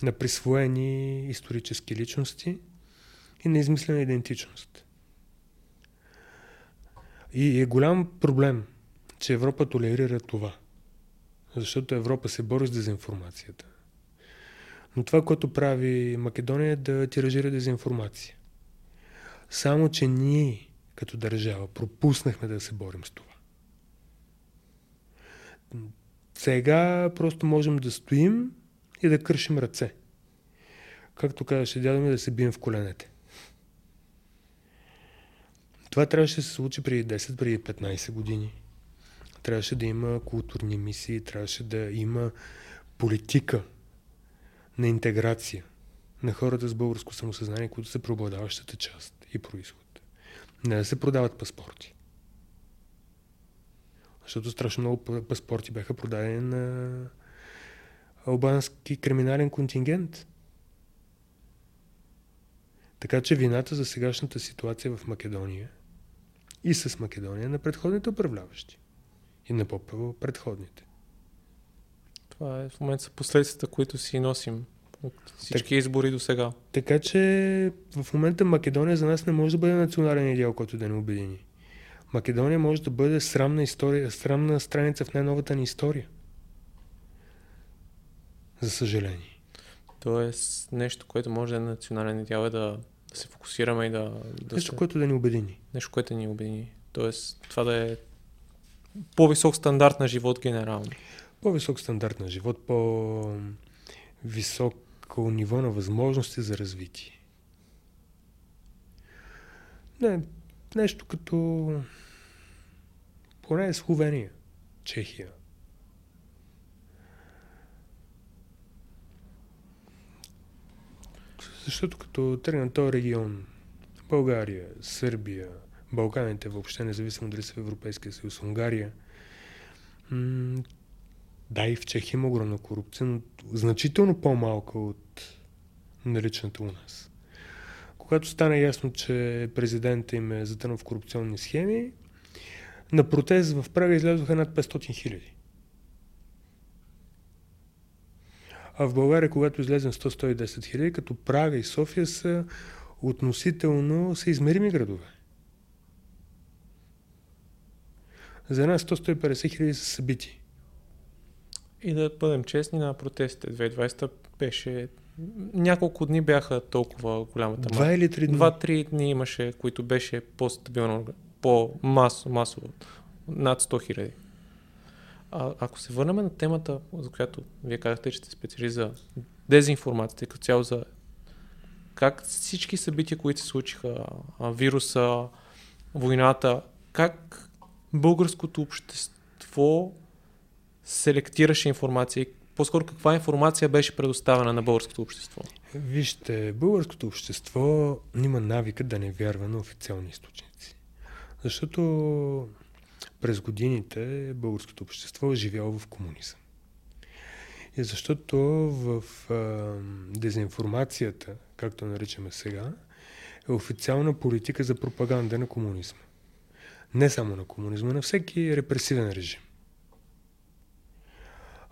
На присвоени исторически личности и на измислена идентичност. И е голям проблем, че Европа толерира това. Защото Европа се бори с дезинформацията. Но това, което прави Македония е да тиражира дезинформация. Само, че ние, като държава, пропуснахме да се борим с това. Сега просто можем да стоим и да кършим ръце. Както казаше дядо ми, да се бием в коленете. Това трябваше да се случи преди 10, преди 15 години. Трябваше да има културни мисии, трябваше да има политика на интеграция на хората с българско самосъзнание, които са преобладаващата част и происход. Не да се продават паспорти. Защото страшно много паспорти бяха продадени на албански криминален контингент. Така че вината за сегашната ситуация в Македония и с Македония на предходните управляващи и на по-предходните. Това е в момента са последствията, които си носим от всички так, избори до сега. Така че в момента Македония за нас не може да бъде национален идеал, който да ни обедини. Македония може да бъде срамна, история, срамна страница в най-новата ни история. За съжаление. Тоест, нещо, което може да е национален идеал е да, да се фокусираме и да... да нещо, се... което да ни обедини. Нещо, което да ни обедини. Тоест, това да е по-висок стандарт на живот генерално. По-висок стандарт на живот, по-високо ниво на възможности за развитие. Не, нещо като поне Словения, Чехия. Защото като тръгна този регион, България, Сърбия, Балканите въобще, независимо дали са в Европейския съюз, Унгария, да, и в Чехия има огромна корупция, но значително по-малка от наличната у нас. Когато стана ясно, че президента им е затънал в корупционни схеми, на протест в Прага излязоха над 500 хиляди. А в България, когато излезем 100-110 хиляди, като Прага и София са относително са измерими градове. За нас 100-150 хиляди са събити. И да бъдем честни, на протестите 2020 беше няколко дни бяха толкова голямата Два или три дни? Два-три дни имаше, които беше по-стабилно, по-масово, над 100 хиляди. А, ако се върнем на темата, за която вие казахте, че сте специалист за дезинформацията, като цяло за как всички събития, които се случиха, вируса, войната, как българското общество селектираше информация по-скоро каква информация беше предоставена на българското общество? Вижте, българското общество има навика да не вярва на официални източници. Защото през годините българското общество е живяло в комунизъм. И защото в а, дезинформацията, както наричаме сега, е официална политика за пропаганда на комунизма. Не само на комунизма, на всеки репресивен режим.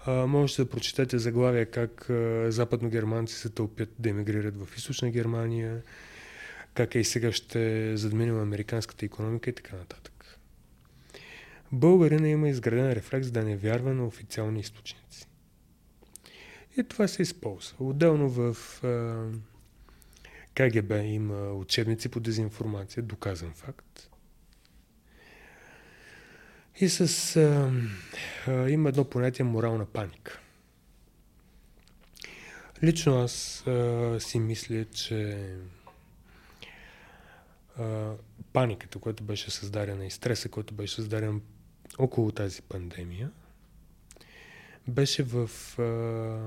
А, можете да прочетете заглавия как а, западногерманци се тълпят да емигрират в източна Германия, как е и сега ще задминем американската економика и така нататък. Българина има изграден рефлекс да не вярва на официални източници. И това се използва. Отделно в а, КГБ има учебници по дезинформация, доказан факт. И с... А, а, има едно понятие морална паника. Лично аз а, си мисля, че а, паниката, която беше създадена и стреса, който беше създаден около тази пандемия беше в а,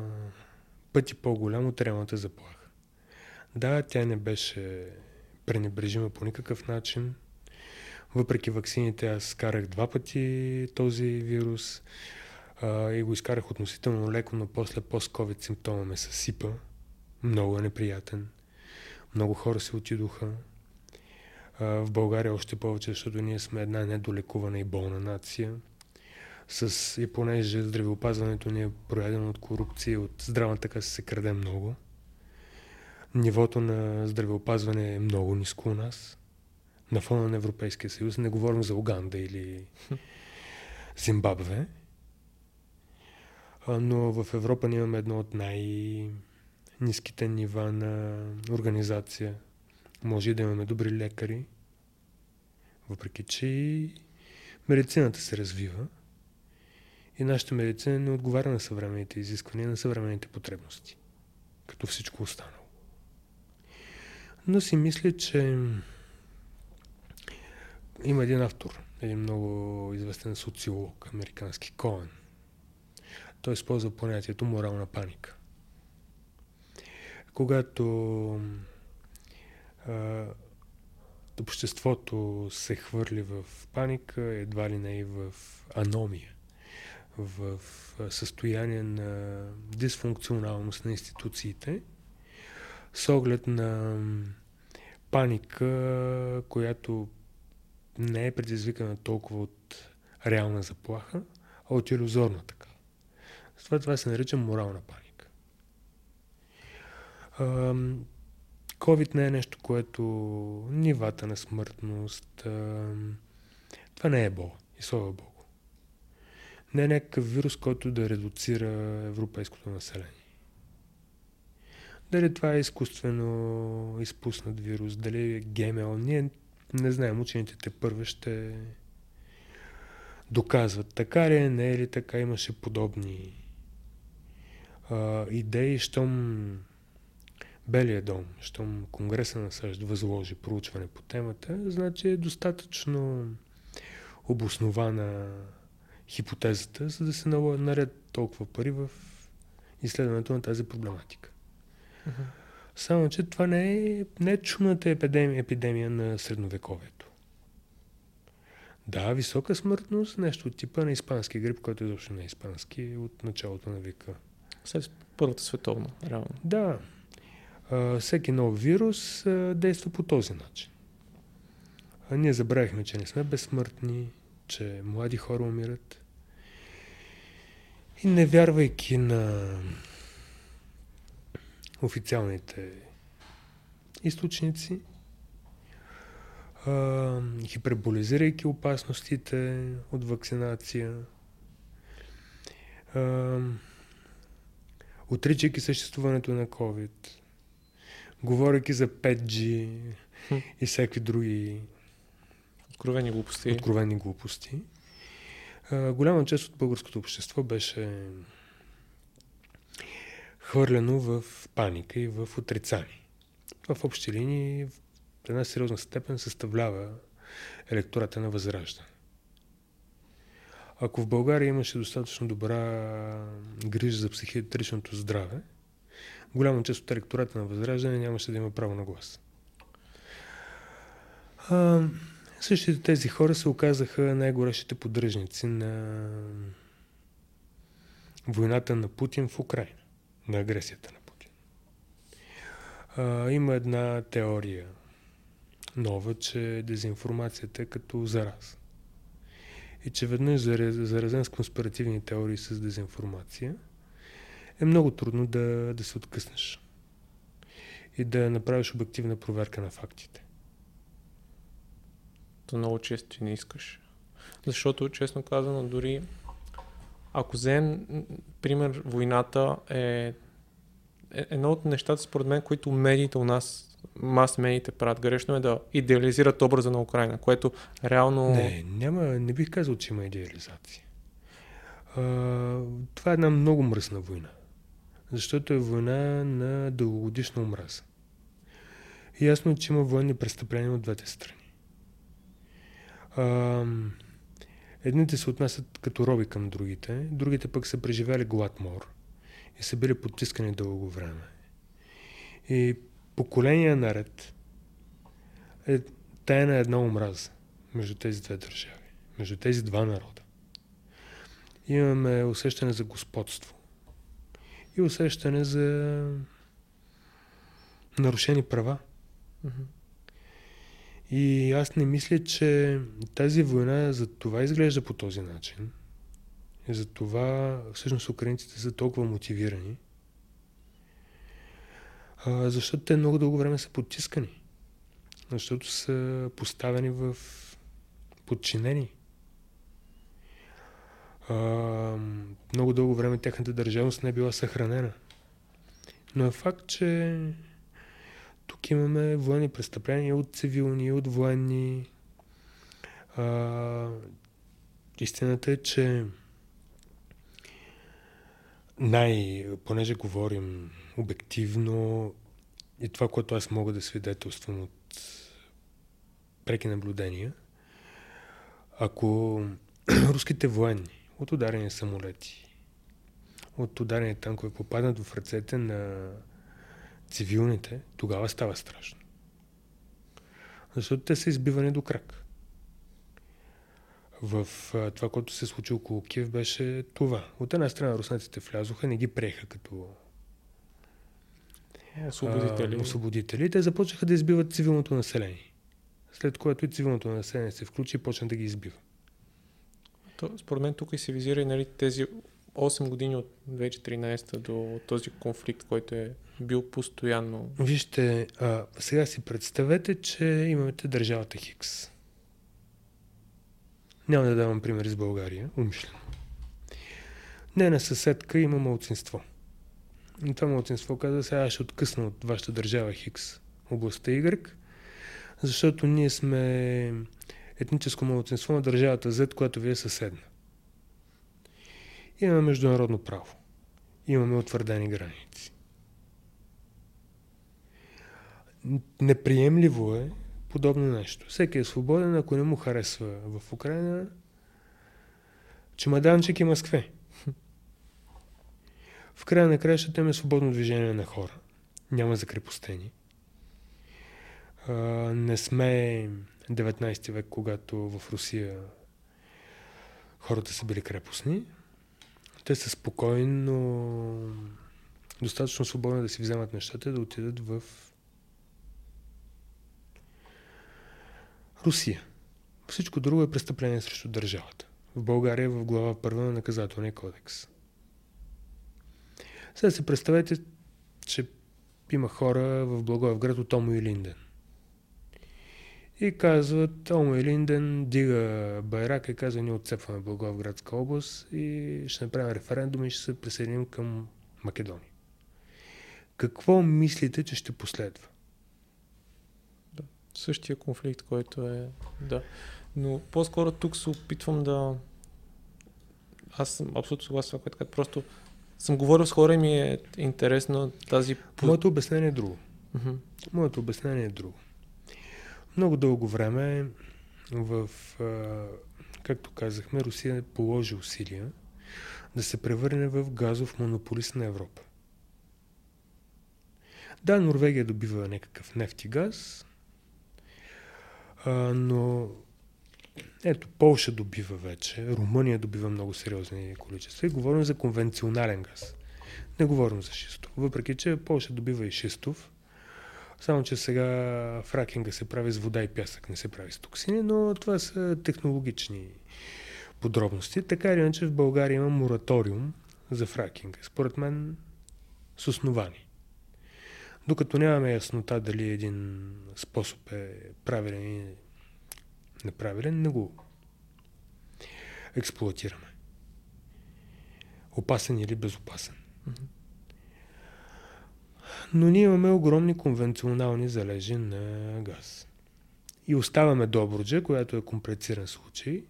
пъти по-голям от реалната заплаха. Да, тя не беше пренебрежима по никакъв начин. Въпреки ваксините, аз карах два пъти този вирус а, и го изкарах относително леко, но после пост-ковид симптома ме съсипа. Много е неприятен. Много хора се отидоха. А, в България още повече, защото ние сме една недолекувана и болна нация. С, и понеже здравеопазването ни е проядено от корупция, от здравната каса се краде много. Нивото на здравеопазване е много ниско у нас. На фона на Европейския съюз. Не говорим за Уганда или Зимбабве. Но в Европа ние имаме едно от най-низките нива на организация. Може и да имаме добри лекари, въпреки че медицината се развива и нашата медицина не отговаря на съвременните изисквания, на съвременните потребности, като всичко останало. Но си мисля, че има един автор, един много известен социолог, американски Коен. Той използва понятието морална паника. Когато а, обществото се хвърли в паника, едва ли не и в аномия, в състояние на дисфункционалност на институциите, с оглед на паника, която не е предизвикана толкова от реална заплаха, а от иллюзорна така. Затова това се нарича морална паника. COVID не е нещо, което нивата на смъртност, това не е Бог. И слава Богу. Не е някакъв вирус, който да редуцира европейското население. Дали това е изкуствено изпуснат вирус, дали е ГМО, ние не знаем, учените те първо ще доказват. Така ли е, не е ли така, имаше подобни а, идеи, щом Белия дом, щом Конгреса на САЩ възложи проучване по темата, значи е достатъчно обоснована хипотезата, за да се наред толкова пари в изследването на тази проблематика. Uh-huh. Само, че това не е, не е чумната епидемия, епидемия на средновековието. Да, висока смъртност, нещо от типа на испански грип, който изобщо не е испански, от началото на века. След Първата световна, реално. Да. А, всеки нов вирус а, действа по този начин. А ние забравихме, че не сме безсмъртни, че млади хора умират. И не вярвайки на официалните източници, а, хиперболизирайки опасностите от вакцинация, а, отричайки съществуването на COVID, говоряки за 5G и всякакви други откровени глупости. Откровени глупости. А, голяма част от българското общество беше хвърлено в паника и в отрицание. В общи линии в една сериозна степен съставлява електората на Възраждане. Ако в България имаше достатъчно добра грижа за психиатричното здраве, голяма част от електората на Възраждане нямаше да има право на глас. А, същите тези хора се оказаха най-горещите поддръжници на войната на Путин в Украина на агресията на Путин. А, има една теория нова, че дезинформацията е като зараз. И че веднъж заразен с конспиративни теории с дезинформация, е много трудно да, да се откъснеш и да направиш обективна проверка на фактите. То много често ти не искаш. Защото, честно казано, дори ако вземем, пример, войната е, е едно от нещата, според мен, които медиите у нас, мас медиите правят грешно е да идеализират образа на Украина, което реално... Не, няма, не бих казал, че има идеализация. А, това е една много мръсна война. Защото е война на дългогодишна омраза. Ясно че има военни престъпления от двете страни. А, Едните се отнасят като роби към другите, другите пък са преживяли глад мор и са били потискани дълго време. И поколения наред е тайна една омраза между тези две държави, между тези два народа. Имаме усещане за господство и усещане за нарушени права. Мгм. И аз не мисля, че тази война за това изглежда по този начин. И за това всъщност украинците са толкова мотивирани. А, защото те много дълго време са потискани. Защото са поставени в подчинени. А, много дълго време тяхната държавност не е била съхранена. Но е факт, че тук имаме военни престъпления от цивилни, от военни. А, истината е, че най, понеже говорим обективно и това, което аз мога да свидетелствам от преки наблюдения, ако руските военни от ударени самолети, от ударени танкове попаднат в ръцете на цивилните, тогава става страшно. Защото те са избивани до крак. В това, което се случи около Киев, беше това. От една страна руснаците влязоха, не ги приеха като Освободители. а, освободители. Те започнаха да избиват цивилното население. След което и цивилното население се включи и почна да ги избива. То, според мен тук и се визира и нали, тези 8 години от 2014 до този конфликт, който е бил постоянно. Вижте, а, сега си представете, че имате държавата Хикс. Няма да давам пример с България, умишлено. Нейна съседка има малцинство. И това малцинство каза, сега ще откъсна от вашата държава Хикс, областта Y, защото ние сме етническо малцинство на държавата Z, която ви е съседна. Имаме международно право. Имаме утвърдени граници. Неприемливо е подобно нещо. Всеки е свободен, ако не му харесва в Украина, чемаданчик и Москве. В края на краищата има свободно движение на хора. Няма закрепостени. Не сме 19 век, когато в Русия хората са били крепостни. Те са спокойно, достатъчно свободни да си вземат нещата и да отидат в Русия. Всичко друго е престъпление срещу държавата. В България е в глава първа на наказателния кодекс. Сега си представете, че има хора в Благоевград от Омо и Линден. И казват, Омо и Линден дига байрак и казва, ние отцепваме Благоевградска област и ще направим референдум и ще се присъединим към Македония. Какво мислите, че ще последва? Същия конфликт, който е... Да. Но по-скоро тук се опитвам да... Аз съм абсолютно съгласен с това, което казах. Просто съм говорил с хора и ми е интересно тази... Моето обяснение е друго. Моето обяснение е друго. Много дълго време в, както казахме, Русия положи усилия да се превърне в газов монополист на Европа. Да, Норвегия добива някакъв нефт и газ, но ето, Полша добива вече, Румъния добива много сериозни количества и говорим за конвенционален газ. Не говорим за шистов. Въпреки, че Полша добива и шистов, само, че сега фракинга се прави с вода и пясък, не се прави с токсини, но това са технологични подробности. Така или иначе в България има мораториум за фракинга. Според мен с основани. Докато нямаме яснота дали един способ е правилен и неправилен, не го експлуатираме. Опасен или безопасен. Мгм. Но ние имаме огромни конвенционални залежи на газ. И оставаме Добруджа, която е комплициран случай.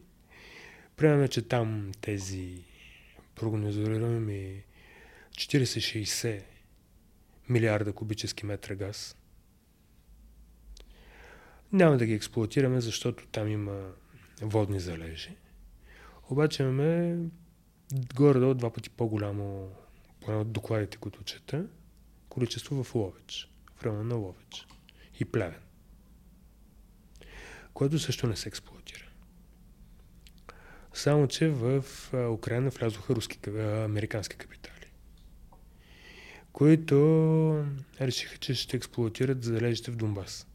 Приемаме, че там тези прогнозируеми 40-60 милиарда кубически метра газ. Няма да ги експлуатираме, защото там има водни залежи. Обаче имаме горе-долу два пъти по-голямо, поне от докладите, които чета, количество в Ловеч, в района на Ловеч и Плевен, което също не се експлуатира. Само, че в Украина влязоха руски, американски капитали, които решиха, че ще експлуатират залежите в Донбас.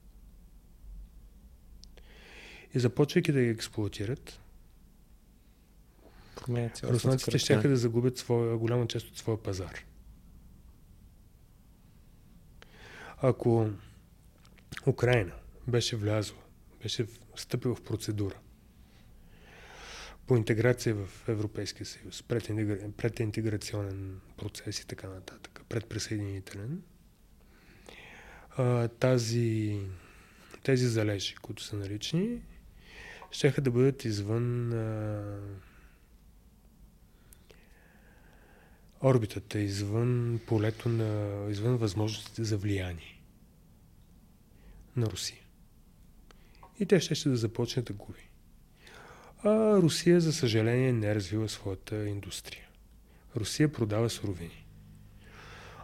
И започвайки да ги експлуатират, руснаците ще да загубят своя, голяма част от своя пазар. Ако Украина беше влязла, беше встъпила в процедура по интеграция в Европейския съюз, прединтеграционен процес и така нататък, предприсъединителен, тази, тези залежи, които са налични, ще да бъдат извън а, орбитата, извън полето на, извън възможностите за влияние на Русия. И те ще, ще да започне да губи. А Русия, за съжаление, не е развила своята индустрия. Русия продава суровини.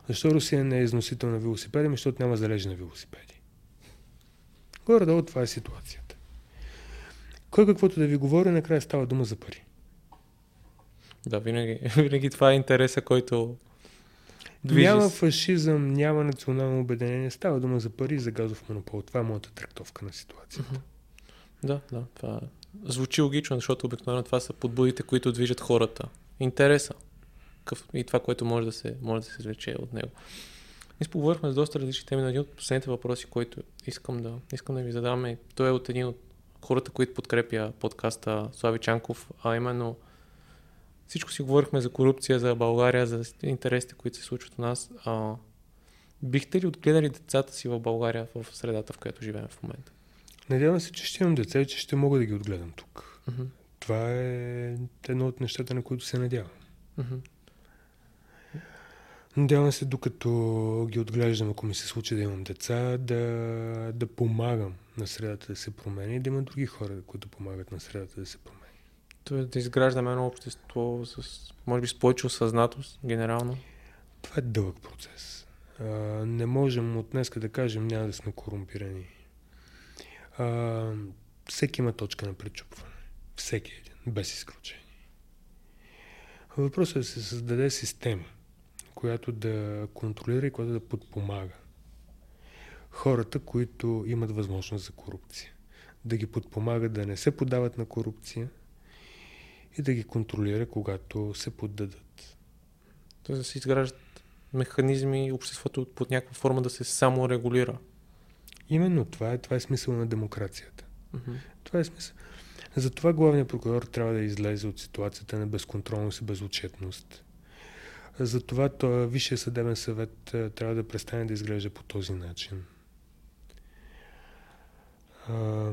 Защо Русия не е износител на велосипеди? Ами, защото няма залежи на велосипеди. Горе-долу това е ситуацията. Кой каквото да ви говори, накрая става дума за пари. Да, винаги, винаги това е интереса, който движи. Няма фашизъм, няма национално обединение, става дума за пари и за газов монопол. Това е моята трактовка на ситуацията. Mm-hmm. Да, да, това звучи логично, защото обикновено това са подбудите, които движат хората. Интереса. И това, което може да се, може да се извлече от него. Ние поговорихме с доста различни теми, но един от последните въпроси, който искам да, искам да ви задаваме, той е от един от хората, които подкрепя подкаста Слави Чанков, а именно всичко си говорихме за корупция, за България, за интересите, които се случват у нас. А, бихте ли отгледали децата си в България, в средата, в която живеем в момента? Надявам се, че ще имам деца и че ще мога да ги отгледам тук. Uh-huh. Това е едно от нещата, на които се надявам. Uh-huh. Надявам се, докато ги отглеждам, ако ми се случи да имам деца, да, да помагам на средата да се промени и да има други хора, които помагат на средата да се промени. Тоест да изграждаме едно общество с, може би, с повече осъзнатост, генерално? Това е дълъг процес. Не можем от днес да кажем, няма да сме корумпирани. Всеки има точка на пречупване. Всеки един, без изключение. Въпросът е да се създаде система, която да контролира и която да подпомага хората, които имат възможност за корупция. Да ги подпомага да не се подават на корупция и да ги контролира, когато се поддадат. Тоест да се изграждат механизми обществото под някаква форма да се саморегулира. Именно това е, това е смисъл на демокрацията. Uh-huh. Това е смисъл. Затова главният прокурор трябва да излезе от ситуацията на безконтролност и безотчетност. Затова това Висшия съдебен съвет трябва да престане да изглежда по този начин. А,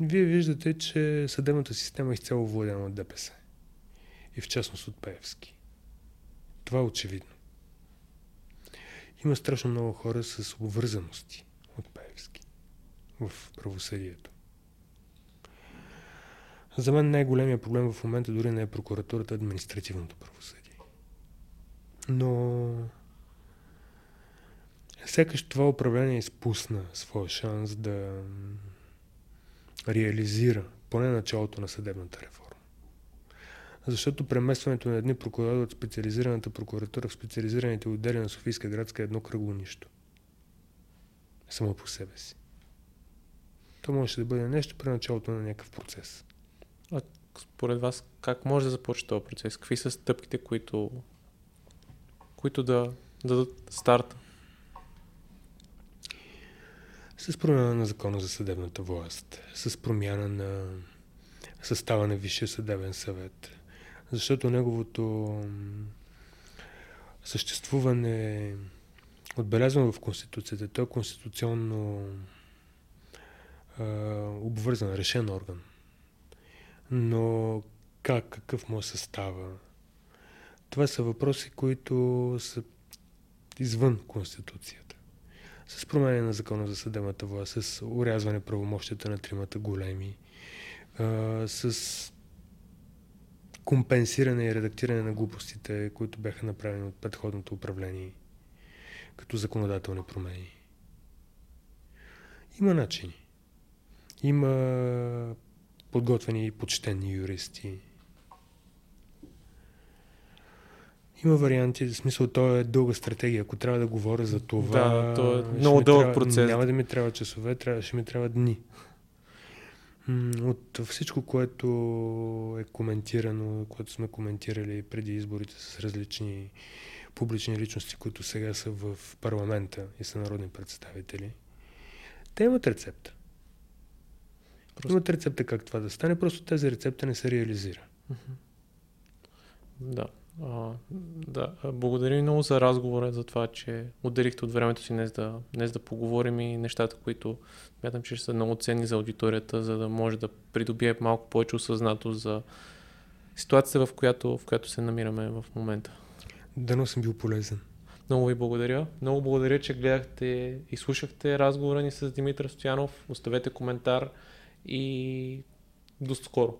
вие виждате, че съдебната система е изцяло владена от ДПС. И в частност от Пеевски. Това е очевидно. Има страшно много хора с обвързаности от Пеевски в правосъдието. За мен най-големия проблем в момента дори не е прокуратурата, административното правосъдие. Но сякаш това управление изпусна своя шанс да реализира поне началото на съдебната реформа. Защото преместването на едни прокурори от специализираната прокуратура в специализираните отдели на Софийска градска е едно кръгло нищо. Само по себе си. То може да бъде нещо при началото на някакъв процес. А според вас как може да започне този процес? Какви са стъпките, които, които да дадат старта? С промяна на закона за съдебната власт, с промяна на състава на Висшия съдебен съвет, защото неговото съществуване е отбелязвано в Конституцията. Той е конституционно а, обвързан, решен орган. Но как, какъв му е състава? Това са въпроси, които са извън Конституцията с промене на закона за съдебната власт, с урязване правомощията на тримата големи, с компенсиране и редактиране на глупостите, които бяха направени от предходното управление, като законодателни промени. Има начини. Има подготвени и почтени юристи. Има варианти, в смисъл, то е дълга стратегия. Ако трябва да говоря за това... Да, то е много дълъг трябва, процес. Няма да ми трябва часове, трябва, ще ми трябва дни. От всичко, което е коментирано, което сме коментирали преди изборите с различни публични личности, които сега са в парламента и са народни представители, те имат рецепта. Просто... Имат рецепта как това да стане, просто тази рецепта не се реализира. Да. А, да. Благодаря много за разговора, за това, че отделихте от времето си днес да, днес да поговорим и нещата, които смятам, че ще са много ценни за аудиторията, за да може да придобие малко повече осъзнатост за ситуацията, в която, в която се намираме в момента. Дано съм бил полезен. Много ви благодаря. Много благодаря, че гледахте и слушахте разговора ни с Димитър Стоянов. Оставете коментар и до скоро.